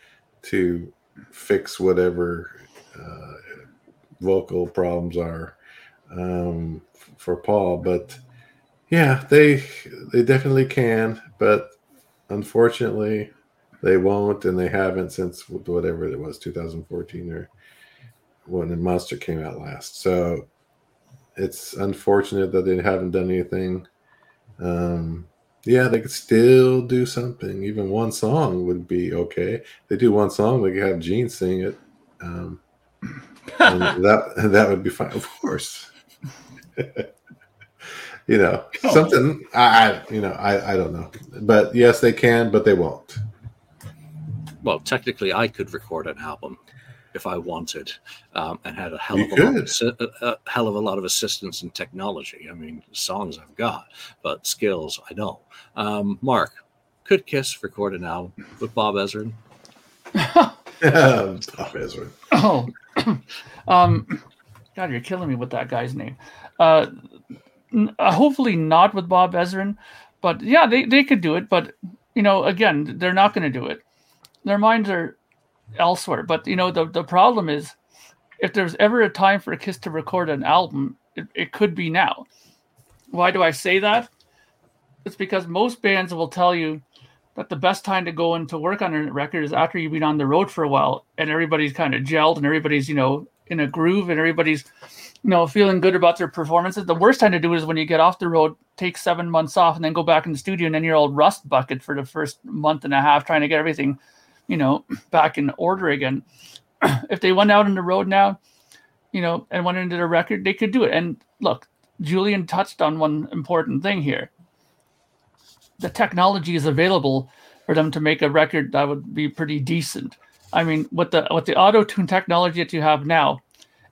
to fix whatever uh, vocal problems are um, for Paul. But yeah, they they definitely can. But unfortunately, they won't, and they haven't since whatever it was, 2014 or when the Monster came out last. So it's unfortunate that they haven't done anything. Um, yeah, they could still do something. Even one song would be okay. They do one song, they could have Gene sing it. Um, [LAUGHS] that that would be fine, of course. [LAUGHS] you know, oh. something. I, I, you know, I, I don't know, but yes, they can, but they won't. Well, technically, I could record an album if I wanted, um, and had a hell of a, lot of, a, hell of a lot of assistance and technology. I mean, songs I've got, but skills I don't. Um, Mark, could Kiss record an album with Bob Ezrin? [LAUGHS] Bob Ezrin. Oh, [CLEARS THROAT] um, God, you're killing me with that guy's name. Uh, uh, hopefully not with Bob Ezrin, but yeah, they, they could do it. But you know, again, they're not going to do it. Their minds are elsewhere. But you know, the the problem is, if there's ever a time for Kiss to record an album, it, it could be now. Why do I say that? It's because most bands will tell you that the best time to go into work on a record is after you've been on the road for a while and everybody's kind of gelled and everybody's you know in a groove and everybody's you know feeling good about their performances. The worst time to do it is when you get off the road, take seven months off, and then go back in the studio and then you're all rust bucket for the first month and a half trying to get everything you know, [CLEARS THROAT] back in order again. [CLEARS THROAT] if they went out on the road now, you know, and went into the record, they could do it. And look, Julian touched on one important thing here. The technology is available for them to make a record that would be pretty decent. I mean, with the with the auto tune technology that you have now,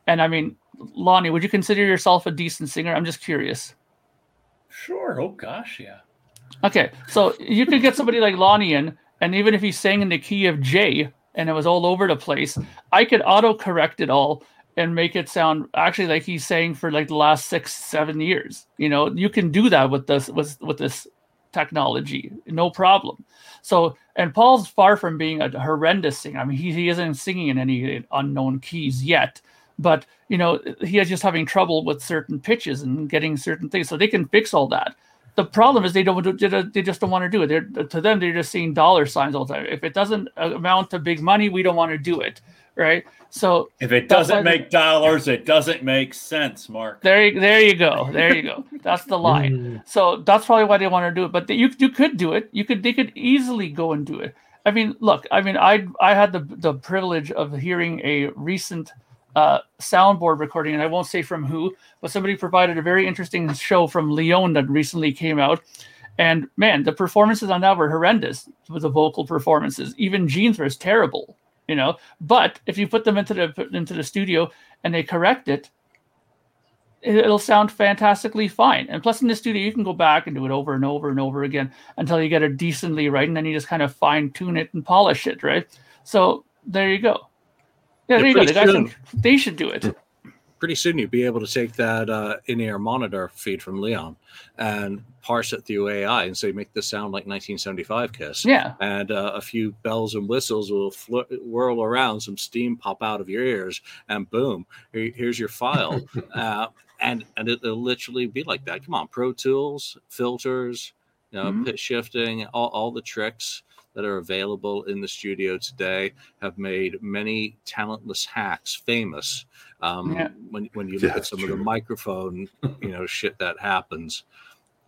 and I mean, Lonnie, would you consider yourself a decent singer? I'm just curious. Sure. Oh gosh, yeah. Okay, so you could get somebody like Lonnie in, and even if he sang in the key of J and it was all over the place, I could auto correct it all and make it sound actually like he's saying for like the last six, seven years. You know, you can do that with this with with this technology, no problem. So, and Paul's far from being a horrendous singer. I mean, he, he isn't singing in any unknown keys yet, but you know, he is just having trouble with certain pitches and getting certain things. So they can fix all that the problem is they don't they just don't want to do it. They're, to them, they're just seeing dollar signs all the time. If it doesn't amount to big money, we don't want to do it, right? So if it doesn't make dollars, it doesn't make sense, Mark. There, there you go. There you go. [LAUGHS] That's the line. Mm. so that's probably why they want to do it. But you you could do it. You could they could easily go and do it. I mean, look. I mean, I I had the the privilege of hearing a recent uh, soundboard recording, and I won't say from who, but somebody provided a very interesting show from Lyon that recently came out. And man, the performances on that were horrendous with the vocal performances. Even Gene's was terrible, you know. But if you put them into the into the studio and they correct it, it'll sound fantastically fine. And plus, in the studio, you can go back and do it over and over and over again until you get it decently right, and then you just kind of fine tune it and polish it, right? So there you go. Yeah, there you go. The guys soon, they should do it. Pretty soon, you'll be able to take that uh, in-ear monitor feed from Lyon and parse it through AI and say, make this sound like 1975 Kiss. Yeah. And uh, a few bells and whistles will fl- whirl around, some steam pop out of your ears, and boom, here, here's your file. [LAUGHS] uh, and and it, will literally be like that. Come on, Pro Tools, filters, you know, mm-hmm. pitch shifting, all, all the tricks that are available in the studio today have made many talentless hacks famous. Um, yeah. when, when you look yeah, at some true. of the microphone, you know, shit that happens.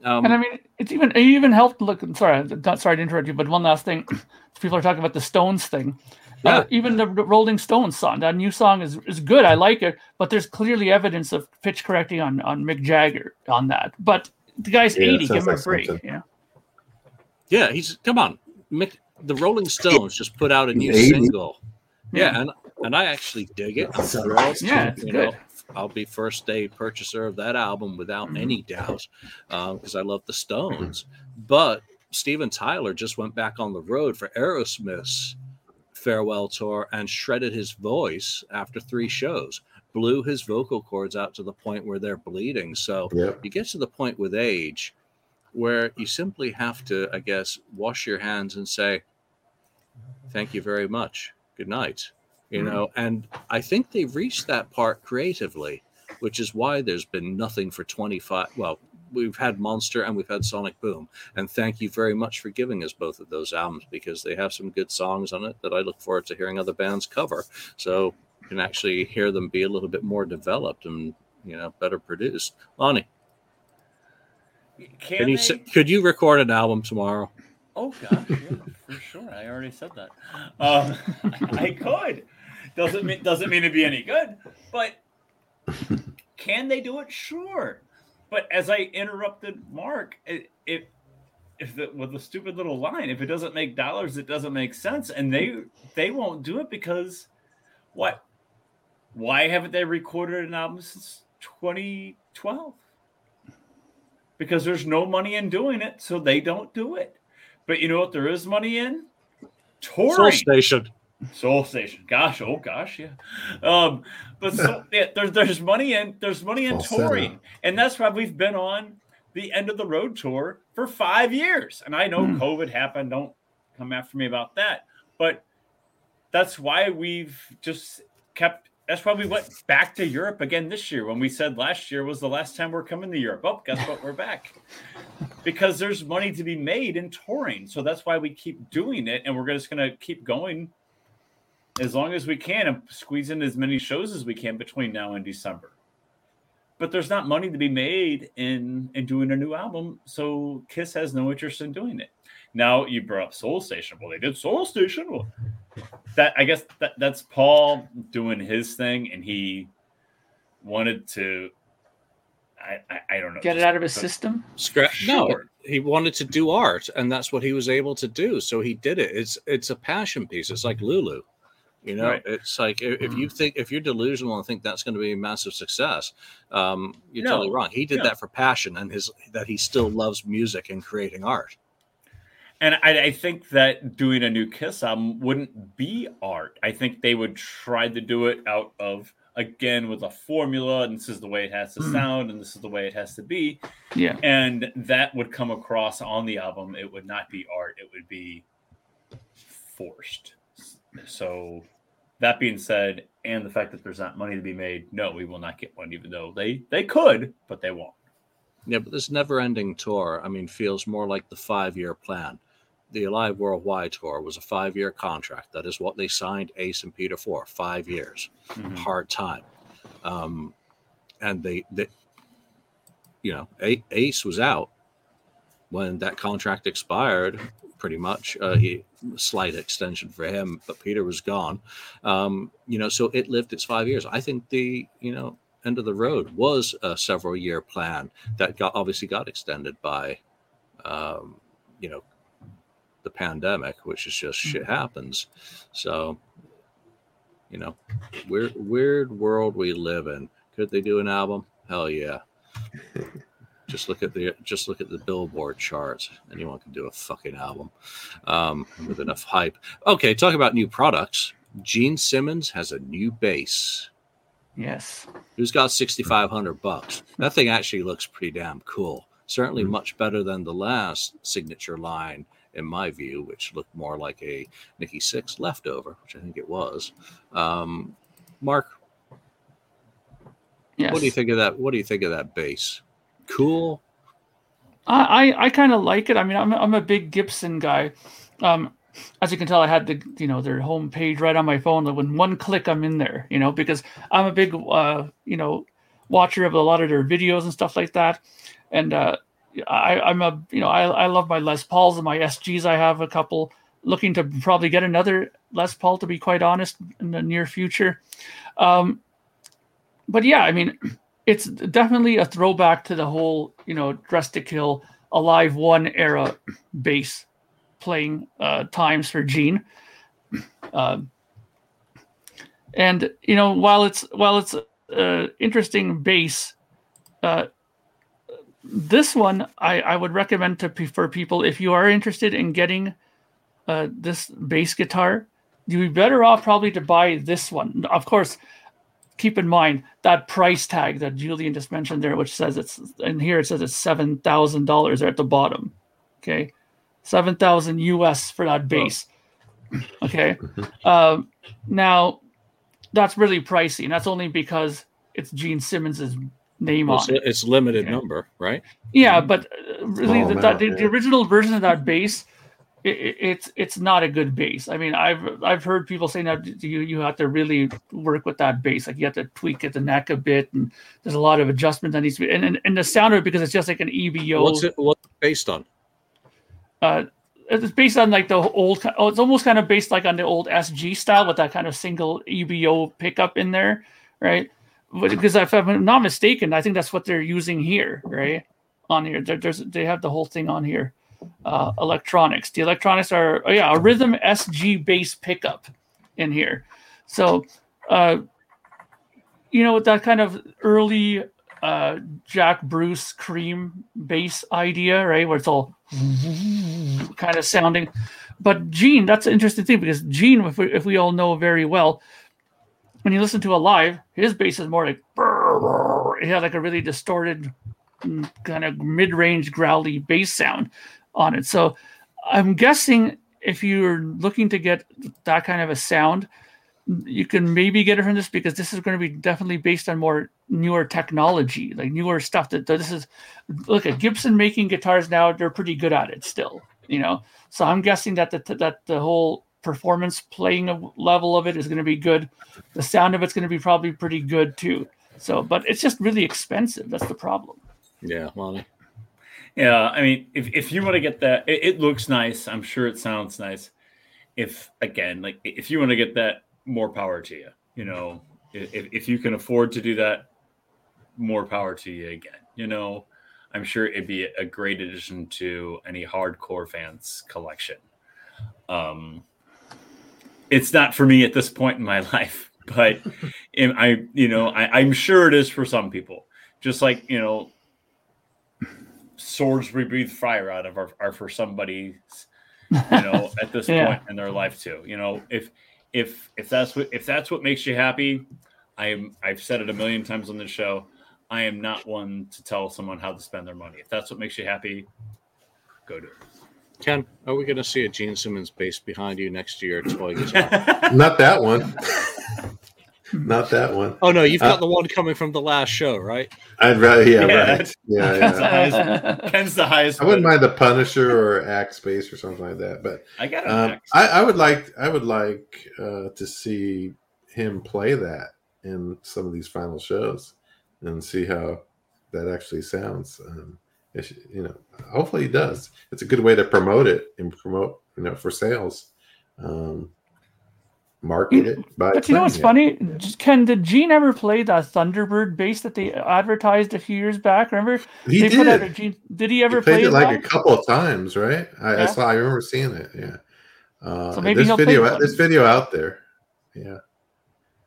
Um, and I mean, it's even it even helped. Look, sorry, not sorry to interrupt you, but one last thing. [CLEARS THROAT] People are talking about the Stones thing. Uh, yeah. Uh, even the Rolling Stones song, that new song is, is good. I like it, but there's clearly evidence of pitch correcting on, on Mick Jagger on that. But the guy's yeah, 80, give him a break. Yeah. Yeah, he's come on. Mick, the Rolling Stones just put out a new single. Yeah, and and I actually dig it. I'm thrilled. Yeah, it's you good. Know, I'll be first day purchaser of that album without mm-hmm. any doubt because uh, I love the Stones. But Steven Tyler just went back on the road for Aerosmith's farewell tour and shredded his voice after three shows. Blew his vocal cords out to the point where they're bleeding. So yep. you get to the point with age where you simply have to, I guess, wash your hands and say, thank you very much. Good night. You mm-hmm. know, and I think they've reached that part creatively, which is why there's been nothing for 25, well, we've had Monster and we've had Sonic Boom, and thank you very much for giving us both of those albums because they have some good songs on it that I look forward to hearing other bands cover. So you can actually hear them be a little bit more developed and you know better produced. Lonnie, Can can you they- could you record an album tomorrow? Oh gosh, yeah, for sure. I already said that. Um, [LAUGHS] I could. Doesn't mean doesn't mean to be any good, but [LAUGHS] can they do it? Sure. But as I interrupted Mark, it, it if the, with the stupid little line, if it doesn't make dollars, it doesn't make sense, and they they won't do it because what? Why haven't they recorded an album since 2012? Because there's no money in doing it, so they don't do it. But you know what? There is money in Soul touring. Station. Soul Station. Gosh, oh gosh, yeah. Um, but so, [LAUGHS] yeah, there's there's money in there's money in Falsetto. touring, and that's why we've been on the end of the road tour for five years. And I know Hmm. COVID happened. Don't come after me about that. But that's why we've just kept. That's why we went back to Europe again this year when we said last year was the last time we're coming to Europe. Oh, guess what? We're back because there's money to be made in touring. So that's why we keep doing it, and we're just going to keep going as long as we can and squeeze in as many shows as we can between now and December. But there's not money to be made in in doing a new album, so Kiss has no interest in doing it. Now you brought up Soul Station. Well, they did Soul Station. Well, that I guess that, that's Paul doing his thing, and he wanted to. I I, I don't know. Get it out of his put- system. Scratch. No, Sure. he wanted to do art, and that's what he was able to do. So he did it. It's it's a passion piece. It's like Lulu. You know, Right. it's like if, if you think if you're delusional and think that's going to be a massive success, um, you're No. totally wrong. He did No. that for passion and his that he still loves music and creating art. And I, I think that doing a new Kiss album wouldn't be art. I think they would try to do it out of again with a formula, and this is the way it has to Hmm. sound, and this is the way it has to be, Yeah. and that would come across on the album. It would not be art; it would be forced. So, that being said, and the fact that there's not money to be made, no, we will not get one, even though they they could, but they won't. Yeah, but this never-ending tour, I mean, feels more like the five-year plan. The Alive Worldwide tour was a five-year contract. That is what they signed Ace and Peter for. Five years. Mhm. hard time. Um, and they, they, you know, Ace was out when that contract expired. Pretty much, uh, he slight extension for him, but Peter was gone. Um, you know, so it lived its five years. I think the, you know, end of the road was a several year plan that got obviously got extended by, um, you know, the pandemic, which is just shit happens. So, you know, weird weird world we live in. Could they do an album? Hell yeah. [LAUGHS] just look at the just look at the billboard charts. Anyone can do a fucking album um, with enough hype. Okay, talk about new products. Gene Simmons has a new bass. Yes. Who's got sixty five hundred bucks? That thing actually looks pretty damn cool. Certainly Mhm. much better than the last signature line, in my view, which looked more like a Nikki Sixx leftover, which I think it was. Um, Mark, Yes. what do you think of that? What do you think of that bass? Cool. I I, I kind of like it. I mean, I'm I'm a big Gibson guy. Um, as you can tell, I had the you know their homepage right on my phone. That when one click, I'm in there. You know, because I'm a big uh you know watcher of a lot of their videos and stuff like that. And uh, I I'm a you know I I love my Les Pauls and my SGs. I have a couple. Looking to probably get another Les Paul to be quite honest in the near future. Um, but yeah, I mean, it's definitely a throwback to the whole, you know, Dress to Kill, Alive One era bass playing uh, times for Gene. Um, and you know, while it's while it's uh, interesting bass, uh, this one I, I would recommend to for people if you are interested in getting uh, this bass guitar, you'd be better off probably to buy this one. Of course, keep in mind that price tag that Julian just mentioned there, which says it's and here it says it's seven thousand dollars at the bottom. Okay, seven thousand US for that base. Okay, um, now that's really pricey, and that's only because it's Gene Simmons's name Well, on it's, it. it's limited Yeah. number, right? Yeah, but uh, really, Small the, amount, the, yeah. the original version of that bass, i i- it's it's not a good bass. I mean, I've I've heard people say that you you have to really work with that bass. Like you have to tweak at the neck a bit, and there's a lot of adjustment that needs to be. And and, and the sound of it because it's just like an EB-0. What's it what's it based on? uh, it's based on like the old. Oh, it's almost kind of based like on the old SG style with that kind of single EB-0 pickup in there, right? But because if I'm not mistaken, I think that's what they're using here, right? On here, there, there's they have the whole thing on here. Uh, electronics. The electronics are oh yeah, a Rhythm SG bass pickup in here. So, uh, you know, with that kind of early uh, Jack Bruce cream bass idea, right, where it's all [LAUGHS] kind of sounding. But Gene, that's an interesting thing because Gene, if we, if we all know very well, when you listen to a live, his bass is more like it had like a really distorted, mm, kind of mid-range growly bass sound on it. So I'm guessing if you're looking to get that kind of a sound, you can maybe get it from this because this is going to be definitely based on more newer technology, like newer stuff. That this is look at Gibson making guitars now; they're pretty good at it still, you know. So I'm guessing that the that the whole performance playing level of it is going to be good. The sound of it's going to be probably pretty good too. So, but it's just really expensive. That's the problem. Yeah, Lonnie. Yeah, I mean, if, if you want to get that, it, it looks nice. I'm sure it sounds nice. If again, like if you want to get that, more power to you. You know, if, if you can afford to do that, more power to you again. You know, I'm sure it'd be a great addition to any hardcore fans collection. Um, it's not for me at this point in my [LAUGHS] life, but I, you know, I, I'm sure it is for some people. Just like you know, swords we breathe fire out of are, are for somebody, you know, [LAUGHS] at this Yeah. point in their life too. You know, if if if that's what if that's what makes you happy, I am. I've said it a million times on this show. I am not one to tell someone how to spend their money. If that's what makes you happy, go do Ken, are we going to see a Gene Simmons bass behind you next year your toy. [LAUGHS] Not that one. [LAUGHS] [LAUGHS] Not that one. oh no, you've got Uh, the one coming from the last show, right? I'd rather, yeah, Yeah, right. that's- Yeah, Ken's, the highest, Ken's the highest. I wouldn't bidder. mind the Punisher or Axe bass or something like that, but I got um. I, I would like, I would like uh, to see him play that in some of these final shows and see how that actually sounds. Um, it should- you know, hopefully he does. It's a good way to promote it and promote, you know, for sales. Um, market it by. But you know what's playing funny? Ken, did Gene ever play that Thunderbird bass that they advertised a few years back? Remember? He they did. put out a Gene. Did he ever he played play it like live? a couple of times, right? I, I saw. I remember seeing it. Yeah. Uh, So maybe there's he'll play video. one. There's video out there. Yeah,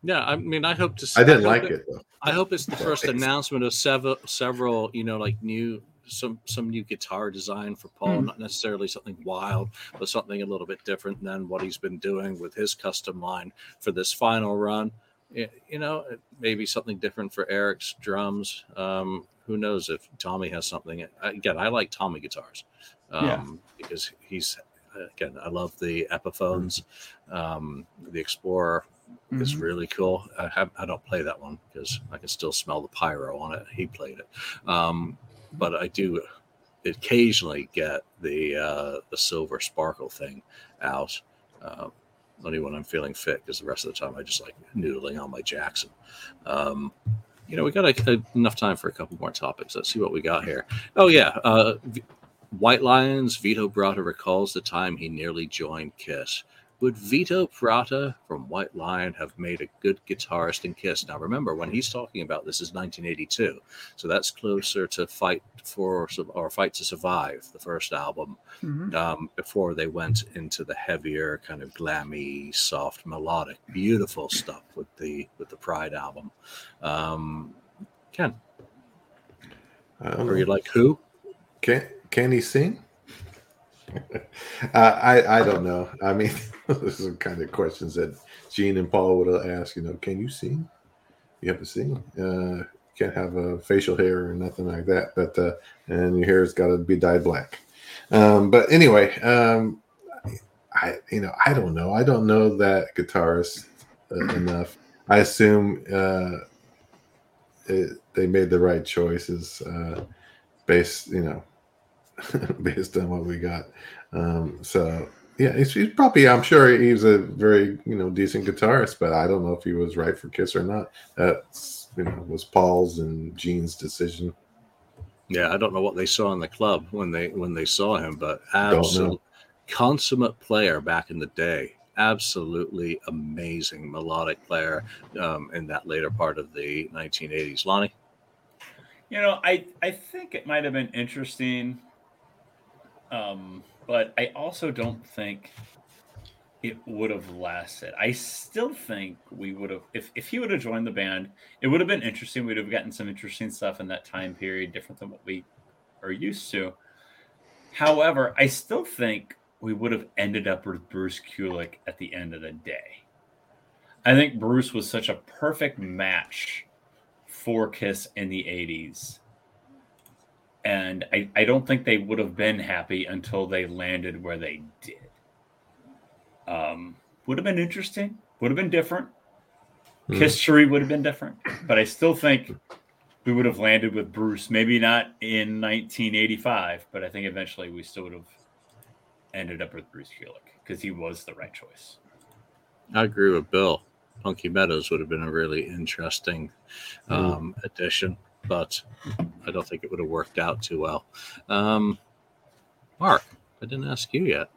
Yeah, I mean, I hope to. See, I didn't hope like it- it though. I hope it's the first announcement of several, several, you know, like new some some new guitar design for Paul. Hmm. Not necessarily something wild, but something a little bit different than what he's been doing with his custom line for this final run. You know, maybe something different for Eric's drums. Um, who knows if Tommy has something? Again, I like Tommy guitars um, Yeah. because he's again. I love the Epiphones, um, the Explorer is Mhm. really cool. I have I don't play that one because I can still smell the pyro on it. He played it, um, but I do occasionally get the uh, the silver sparkle thing out. Uh, only when I'm feeling fit, because the rest of the time I just like noodling on my Jackson. Um, you know, we got a, enough time for a couple more topics. Let's see what we got here. Oh yeah, uh, White Lions. Vito Bratta recalls the time he nearly joined Kiss. Would Vito Bratta from White Lion have made a good guitarist in Kiss? Now, remember, when he's talking about this is 1982, so that's closer to Fight for or Fight to Survive, the first album, Mhm. um, before they went into the heavier, kind of glammy, soft, melodic, beautiful stuff with the with the Pride album. Um, Ken, I don't or you like who? Can can he sing? [LAUGHS] I I don't know. I mean, [LAUGHS] those are kind of questions that Gene and Paul would ask. You know, can you sing? You have to sing. Uh, can't have a facial hair or nothing like that. But uh, and your hair's got to be dyed black. Um, but anyway, um, I you know I don't know. I don't know that guitarist uh, enough. I assume uh, it, they made the right choices uh, based, you know, [LAUGHS] based on what we got. Um, so yeah, he's, he's, probably. I'm sure he's a very you know decent guitarist, but I don't know if he was right for Kiss or not. That's you know was Paul's and Gene's decision. Yeah, I don't know what they saw in the club when they when they saw him, but absolute consummate player back in the day. Absolutely amazing melodic player um, in that later part of the 1980s. Lonnie, you know, I I think it might have been interesting. Um, but I also don't think it would have lasted. I still think we would have if, if he would have joined the band, it would have been interesting. We'd have gotten some interesting stuff in that time period, different than what we are used to. However, I still think we would have ended up with Bruce Kulick at the end of the day. I think Bruce was such a perfect match for Kiss in the 80s and I, I don't think they would have been happy until they landed where they did. Um, would have been interesting, would have been different. Mm. History would have been different, but I still think we would have landed with Bruce. Maybe not in 1985, but I think eventually we still would have ended up with Bruce Kulick because he was the right choice. I agree with Bill. Punky Meadows would have been a really interesting hmm. um, mm. addition but I don't think it would have worked out too well. Um, Mark, I didn't ask you yet.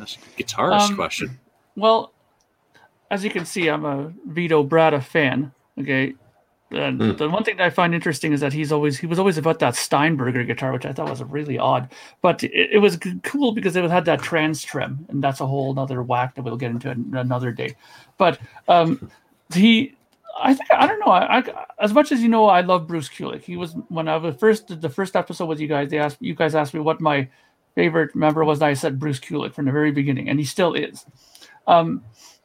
Ask a guitarist um, question. Well, as you can see, I'm a Vito Bratta fan. Okay. And mm. the one thing that I find interesting is that he's always he was always about that Steinberger guitar, which I thought was really odd. But it, it was cool because it had that TransTrem, and that's a whole other whack that we'll get into another day. But um, he I think I don't know. I, I, as much as you know, I love Bruce Kulick. He was when I was first the first episode with you guys. They asked you guys asked me what my favorite member was. And I said Bruce Kulick from the very beginning, and he still is. Um,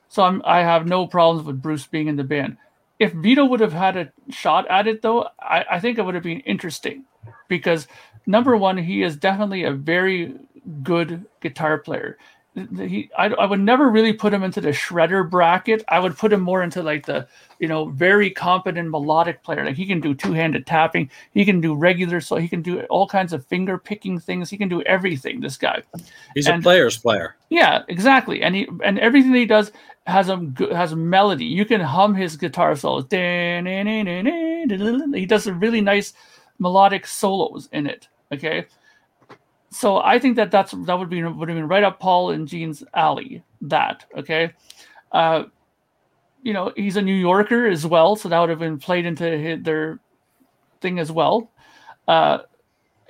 so I'm I have no problems with Bruce being in the band. If Vito would have had a shot at it, though, I, I think it would have been interesting because number one, he is definitely a very good guitar player he I, I would never really put him into the shredder bracket. I would put him more into like the you know very competent melodic player. Like he can do two-handed tapping. He can do regular so he can do all kinds of finger picking things. He can do everything this guy. He's and, a player's player. Yeah exactly. And he and everything he does has a has a melody. You can hum his guitar solos. He does a really nice melodic solos in it okay so I think that that's that would be would have been right up Paul and Gene's alley. That okay, uh, you know he's a New Yorker as well, so that would have been played into his, their thing as well. Uh,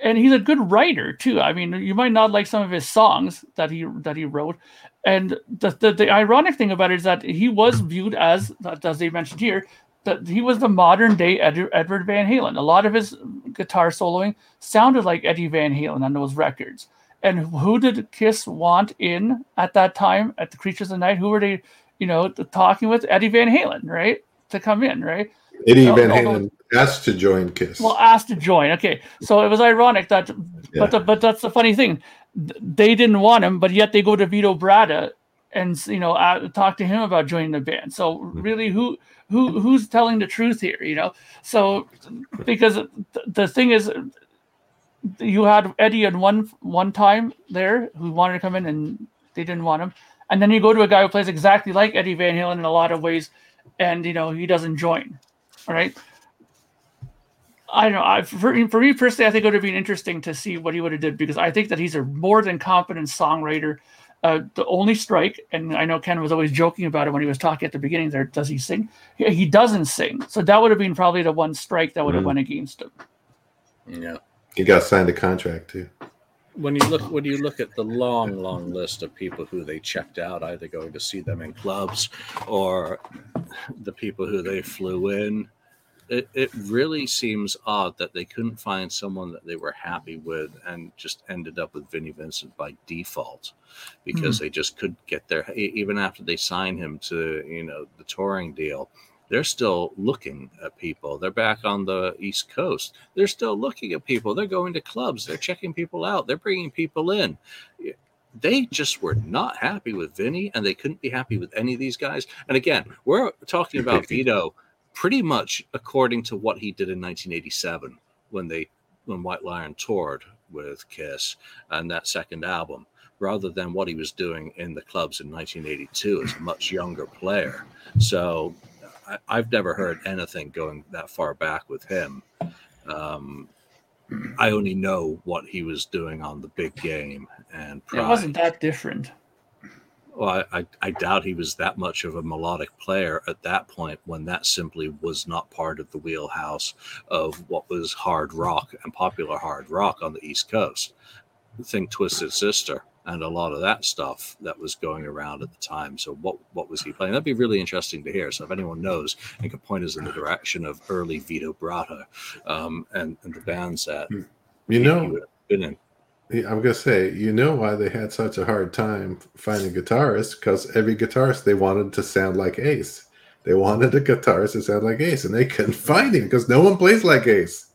and he's a good writer too. I mean, you might not like some of his songs that he that he wrote, and the the, the ironic thing about it is that he was viewed as, as they mentioned here, that he was the modern day Ed, Edward Van Halen. A lot of his guitar soloing sounded like Eddie Van Halen on those records. And who did Kiss want in at that time at the Creatures of the Night? Who were they, you know, talking with? Eddie Van Halen, right? To come in, right? Eddie Van Halen asked to join Kiss. Well, asked to join. Okay, so it was ironic that, yeah. but the, but that's the funny thing. They didn't want him, but yet they go to Vito Bratta and you know uh, talk to him about joining the band. So hmm. really, who who who's telling the truth here? You know, so because the thing is, you had Eddie at one one time there who wanted to come in and they didn't want him, and then you go to a guy who plays exactly like Eddie Van Halen in a lot of ways, and you know he doesn't join. All right. I don't know. I, for, for me personally, I think it would have been interesting to see what he would have did because I think that he's a more than competent songwriter uh, the only strike, and I know Ken was always joking about it when he was talking at the beginning. There, does he sing? He, he doesn't sing, so that would have been probably the one strike that would have mm. went against him. Yeah, he got signed a contract too. When you look, when you look at the long, long [LAUGHS] list of people who they checked out, either going to see them in clubs or the people who they flew in, it, it really seems odd that they couldn't find someone that they were happy with and just ended up with Vinnie Vincent by default because mm-hmm. they just couldn't get there even after they signed him to you know the touring deal they're still looking at people. They're back on the east coast. They're still looking at people. They're going to clubs. They're checking people out. They're bringing people in. They just were not happy with Vinny and they couldn't be happy with any of these guys. And again we're talking about [LAUGHS] Vito pretty much according to what he did in 1987 when they when White Lion toured with Kiss and that second album, rather than what he was doing in the clubs in 1982 as a much younger player. So I, have never heard anything going that far back with him. Um, I only know what he was doing on the big game and Pride. It wasn't that different. Well, I, I, doubt he was that much of a melodic player at that point when that simply was not part of the wheelhouse of what was hard rock and popular hard rock on the East Coast. Think Twisted Sister and a lot of that stuff that was going around at the time. So what what was he playing? That'd be really interesting to hear. So if anyone knows and can point us in the direction of early Vito Bratta um, and, and the bands that hmm. you know been in. I'm gonna say, you know why they had such a hard time finding guitarists? Because every guitarist they wanted to sound like Ace. They wanted a guitarist to sound like Ace, and they couldn't find him because no one plays like Ace.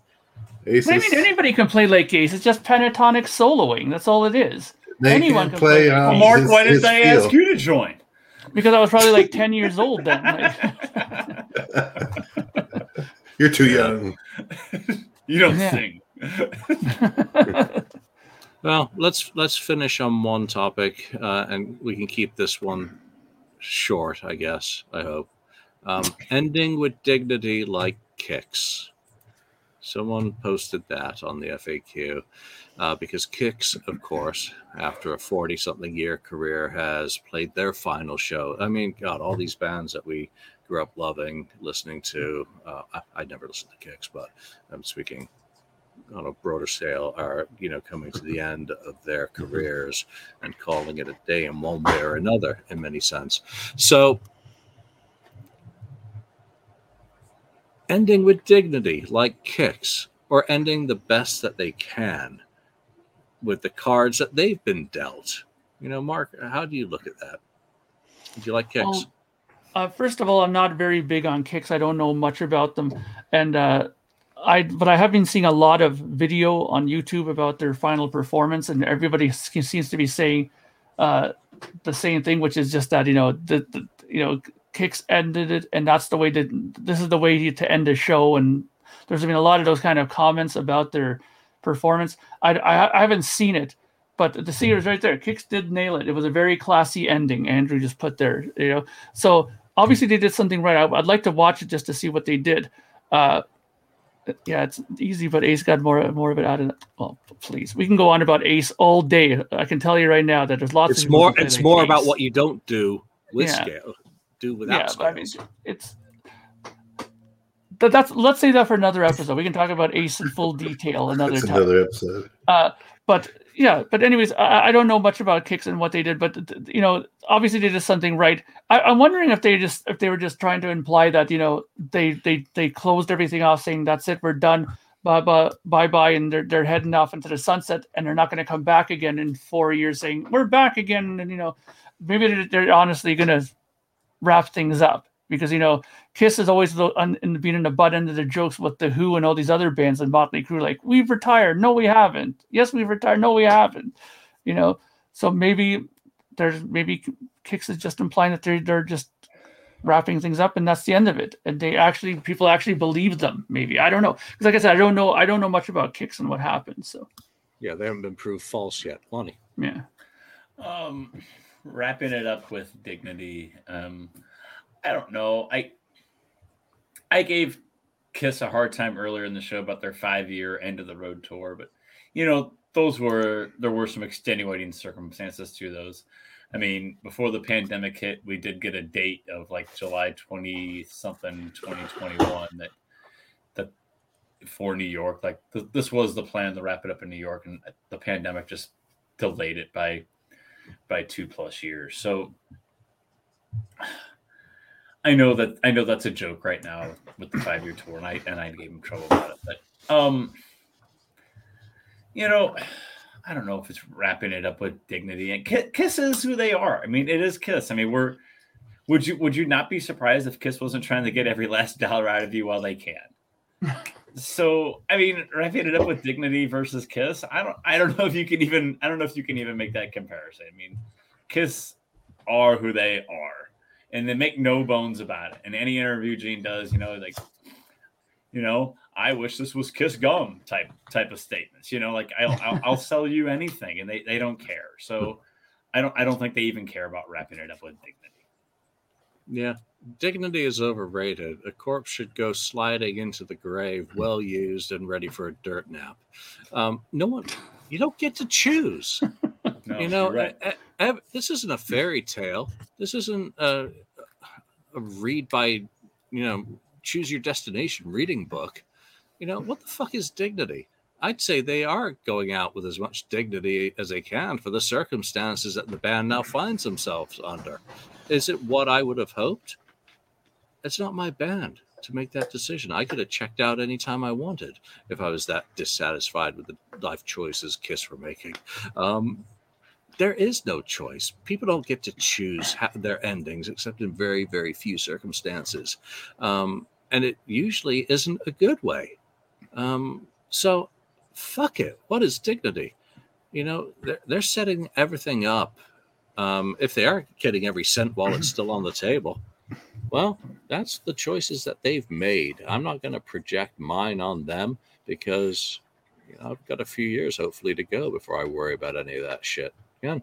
Ace I mean, anybody can play like Ace. It's just pentatonic soloing. That's all it is. They Anyone can, play. play well, Mark, his, why did they feel. ask you to join? Because I was probably like ten years old then. [LAUGHS] You're too young. [LAUGHS] you don't yeah. sing. [LAUGHS] well, let's let's finish on one topic, uh, and we can keep this one short. I guess. I hope. Um, ending with dignity like Kix. Someone posted that on the FAQ uh, because Kix, of course, after a 40 something year career, has played their final show. I mean, God, all these bands that we grew up loving, listening to. Uh, I, I never listened to Kix, but I'm speaking on a broader scale are you know coming to the end of their careers and calling it a day in one way or another in many sense. So ending with dignity like Kix or ending the best that they can with the cards that they've been dealt. You know, Mark, how do you look at that? Do you like Kix? Um, uh, first of all, I'm not very big on Kix. I don't know much about them, and uh, I but I have been seeing a lot of video on YouTube about their final performance, and everybody seems to be saying uh, the same thing, which is just that you know the, the you know Kix ended it, and that's the way that this is the way to end a show. And there's been a lot of those kind of comments about their performance. I, I, I haven't seen it, but the singer is right there. Kix did nail it. It was a very classy ending. Andrew just put there, you know. So obviously they did something right. I, would like to watch it just to see what they did. Uh, yeah, it's easy, but Ace got more more of it out of it. Well, please, we can go on about Ace all day. I can tell you right now that there's lots. It's of more. It's more Ace. about what you don't do with yeah. scale. Do without yeah, scales. I mean, it's that, that's let's say that for another episode. We can talk about Ace in full detail another time. Another episode. Uh, but yeah, but anyways, I, I, don't know much about Kix and what they did, but you know, obviously they did something right. I, am wondering if they just if they were just trying to imply that you know they they they closed everything off, saying that's it, we're done, bye bye bye bye, and they're they're heading off into the sunset, and they're not going to come back again in four years, saying we're back again, and you know, maybe they're, they're honestly going to wrap things up because you know Kiss is always the, un, in, being in the butt end of the jokes with the Who and all these other bands and Motley Crue. Like we've retired, no, we haven't. Yes, we've retired, no, we haven't. You know, so maybe there's maybe Kix is just implying that they're they're just wrapping things up and that's the end of it and they actually people actually believe them maybe i don't know because like i said i don't know i don't know much about Kix and what happened so yeah they haven't been proved false yet Lonnie. yeah um wrapping it up with dignity um I don't know. I I gave Kiss a hard time earlier in the show about their five year end of the road tour, but you know, those were there were some extenuating circumstances to those. I mean, before the pandemic hit, we did get a date of like July 20 something 2021 that that for New York. Like th- this was the plan to wrap it up in New York, and the pandemic just delayed it by by two plus years. So I know that I know that's a joke right now with the five year tour, and I and I gave him trouble about it. But um, you know, I don't know if it's wrapping it up with dignity and Kiss is who they are. I mean, it is Kiss. I mean, we're would you would you not be surprised if Kiss wasn't trying to get every last dollar out of you while they can? [LAUGHS] so I mean, wrapping it up with dignity versus Kiss, I don't I don't know if you can even I don't know if you can even make that comparison. I mean, Kiss are who they are and they make no bones about it. And any interview Gene does, you know, like, you know, I wish this was Kiss gum type type of statements. You know, like I'll I'll, I'll [LAUGHS] sell you anything, and they they don't care. So I don't I don't think they even care about wrapping it up with dignity. Yeah, dignity is overrated. A corpse should go sliding into the grave, well used and ready for a dirt nap. Um, no one, you don't get to choose. [LAUGHS] No, you know, right. I- I- I- this isn't a fairy tale. This isn't a, a read by, you know, choose your destination reading book. You know, what the fuck is dignity? I'd say they are going out with as much dignity as they can for the circumstances that the band now finds themselves under. Is it what I would have hoped? It's not my band to make that decision. I could have checked out anytime I wanted if I was that dissatisfied with the life choices Kiss were making. Um, there is no choice. People don't get to choose ha- their endings except in very, very few circumstances. Um, and it usually isn't a good way. Um, so, fuck it. What is dignity? You know, they're, they're setting everything up. Um, if they are getting every cent while it's still on the table, well, that's the choices that they've made. I'm not going to project mine on them because I've got a few years hopefully to go before I worry about any of that shit. Yeah.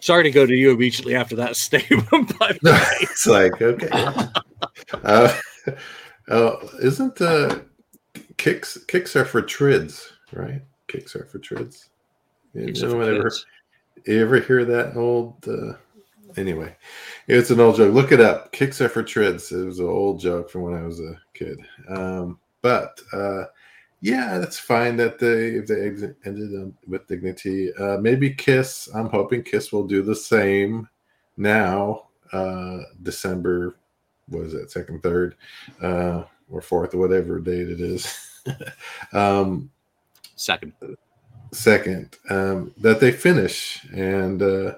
Sorry to go to you immediately after that [LAUGHS] statement, the [LAUGHS] No, it's like okay. [LAUGHS] uh, uh, isn't uh, kicks kicks are for trids, right? Kicks are for trids. You know, are for whenever- kids. you ever hear that old? Uh, anyway, it's an old joke. Look it up. Kicks are for trids. It was an old joke from when I was a kid. Um, but uh, yeah, that's fine that they if they ex- ended with dignity. Uh, maybe Kiss. I'm hoping Kiss will do the same now. Uh, December, what is it? Second, third, uh, or fourth, or whatever date it is. [LAUGHS] um, Second. second um, that they finish and uh,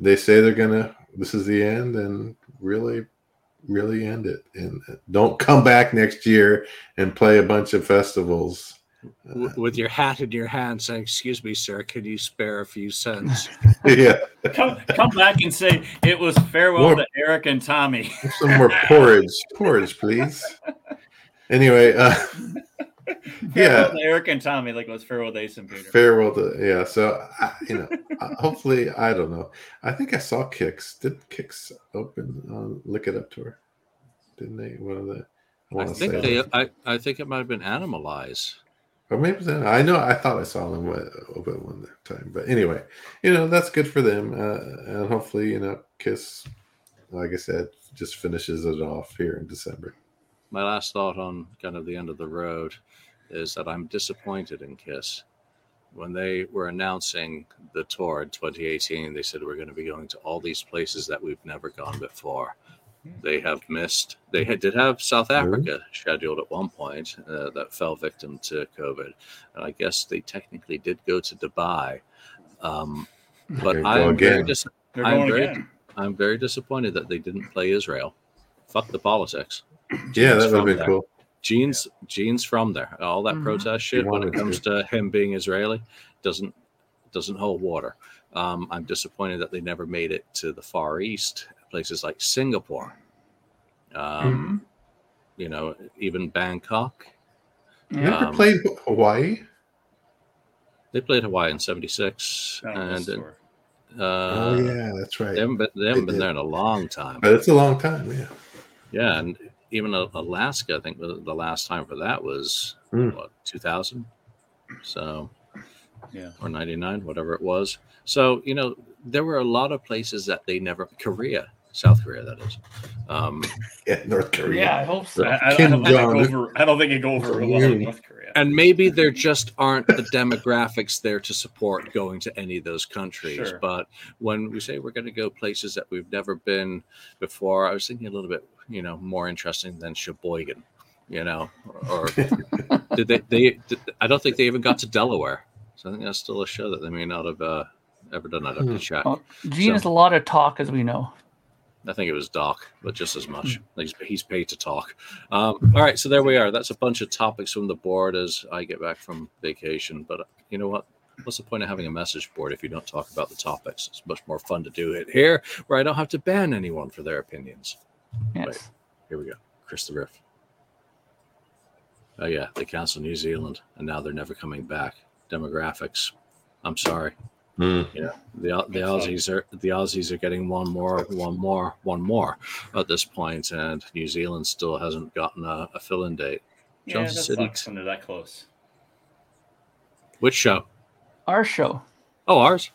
they say they're gonna this is the end and really really end it. And don't come back next year and play a bunch of festivals. W- with your hat in your hand saying, Excuse me, sir, can you spare a few cents? [LAUGHS] yeah. Come come back and say it was farewell More- to Eric and Tommy. some more porridge. Porridge please. Anyway uh, Farewell [LAUGHS] [LAUGHS] Yeah. to Eric and Tommy, like it was farewell to Ace and Peter. farewell to yeah so I, you know uh, hopefully i don't know i think i saw Kix did Kix open on Lick It Up tour didn't they one of the I wanna think they, that. I, I think it might have been Animalize. Or maybe then I know I thought I saw them open one time, but anyway, you know that's good for them, uh, and hopefully you know Kiss, like I said, just finishes it off here in December. My last thought on kind of the end of the road is that I'm disappointed in Kiss. When they were announcing the tour in 2018, they said we're going to be going to all these places that we've never gone before. They have missed. They had, did have South Africa scheduled at one point uh, that fell victim to COVID, and I guess they technically did go to Dubai. Um, but There you go I'm very dis- I'm very- I'm very disappointed that they didn't play Israel. Fuck the politics. Yeah, that would be there. cool. Gene's Gene's from there. All that Mhm. protest shit when it comes to him being Israeli doesn't doesn't hold water. Um, I'm disappointed that they never made it to the Far East, places like Singapore. Um, You know, even Bangkok. You Yeah. ever Um, played Hawaii? They played Hawaii in '76, Oh, and this uh, oh yeah, that's right. they haven't been, they haven't They been there in a long time. But it's a long time. Yeah. Yeah, and even Alaska, I think the the last time for that was Mm. what 2000. So Yeah. or 99, whatever it was. So, you know, there were a lot of places that they never, Korea, South Korea, that is. Um, [LAUGHS] Yeah, North Korea. Yeah, I hope so. I, I, I don't think it go over. I don't think it go over well in Mm. North Korea. and maybe there just aren't the demographics there to support going to any of those countries. Sure. But when we say we're going to go places that we've never been before, I was thinking a little bit, you know, more interesting than Sheboygan, you know, or, or [LAUGHS] did they, they, did, I don't think they even got to Delaware. So I think that's still a show that they may not have uh, ever done. I'd have to Hmm. check. Oh, Gene So- is a lot of talk, as we know. I think it was Doc, but just as much. He's, he's paid to talk. Um, all right, so there we are. That's a bunch of topics from the board as I get back from vacation. But uh, you know what? what's the point of having a message board if you don't talk about the topics? It's much more fun to do it here, where I don't have to ban anyone for their opinions. Yes. Here we go. Chris the Riff. Oh yeah, they canceled New Zealand, and now they're never coming back. Demographics. I'm sorry. Hmm. You know, the the Aussies are the Aussies are getting one more, one more, one more at this point, and New Zealand still hasn't gotten a, a fill-in date. Yeah, that City. sucks when they're that close. Which show? Our show. Oh, ours.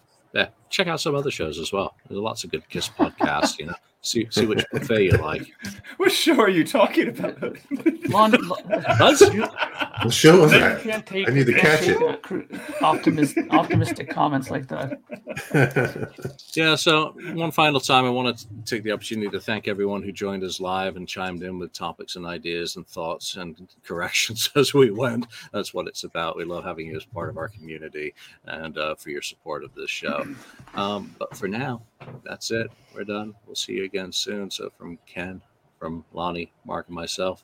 Yeah, check out some other shows as well. There's lots of good Kiss podcasts. You know, see see which buffet you like. [LAUGHS] What show are you talking about? Lon, Lon- Us? you, What show was that? can't take, I need to catch it. optimist, [LAUGHS] optimistic comments like that. [LAUGHS] Yeah, so one final time, I want to take the opportunity to thank everyone who joined us live and chimed in with topics and ideas and thoughts and [LAUGHS] corrections as we went. That's what it's about. We love having you as part of our community and uh, for your support of this show. Um, but for now, that's it. We're done. We'll see you again soon. So, from Ken, from Lonnie, Mark, and myself,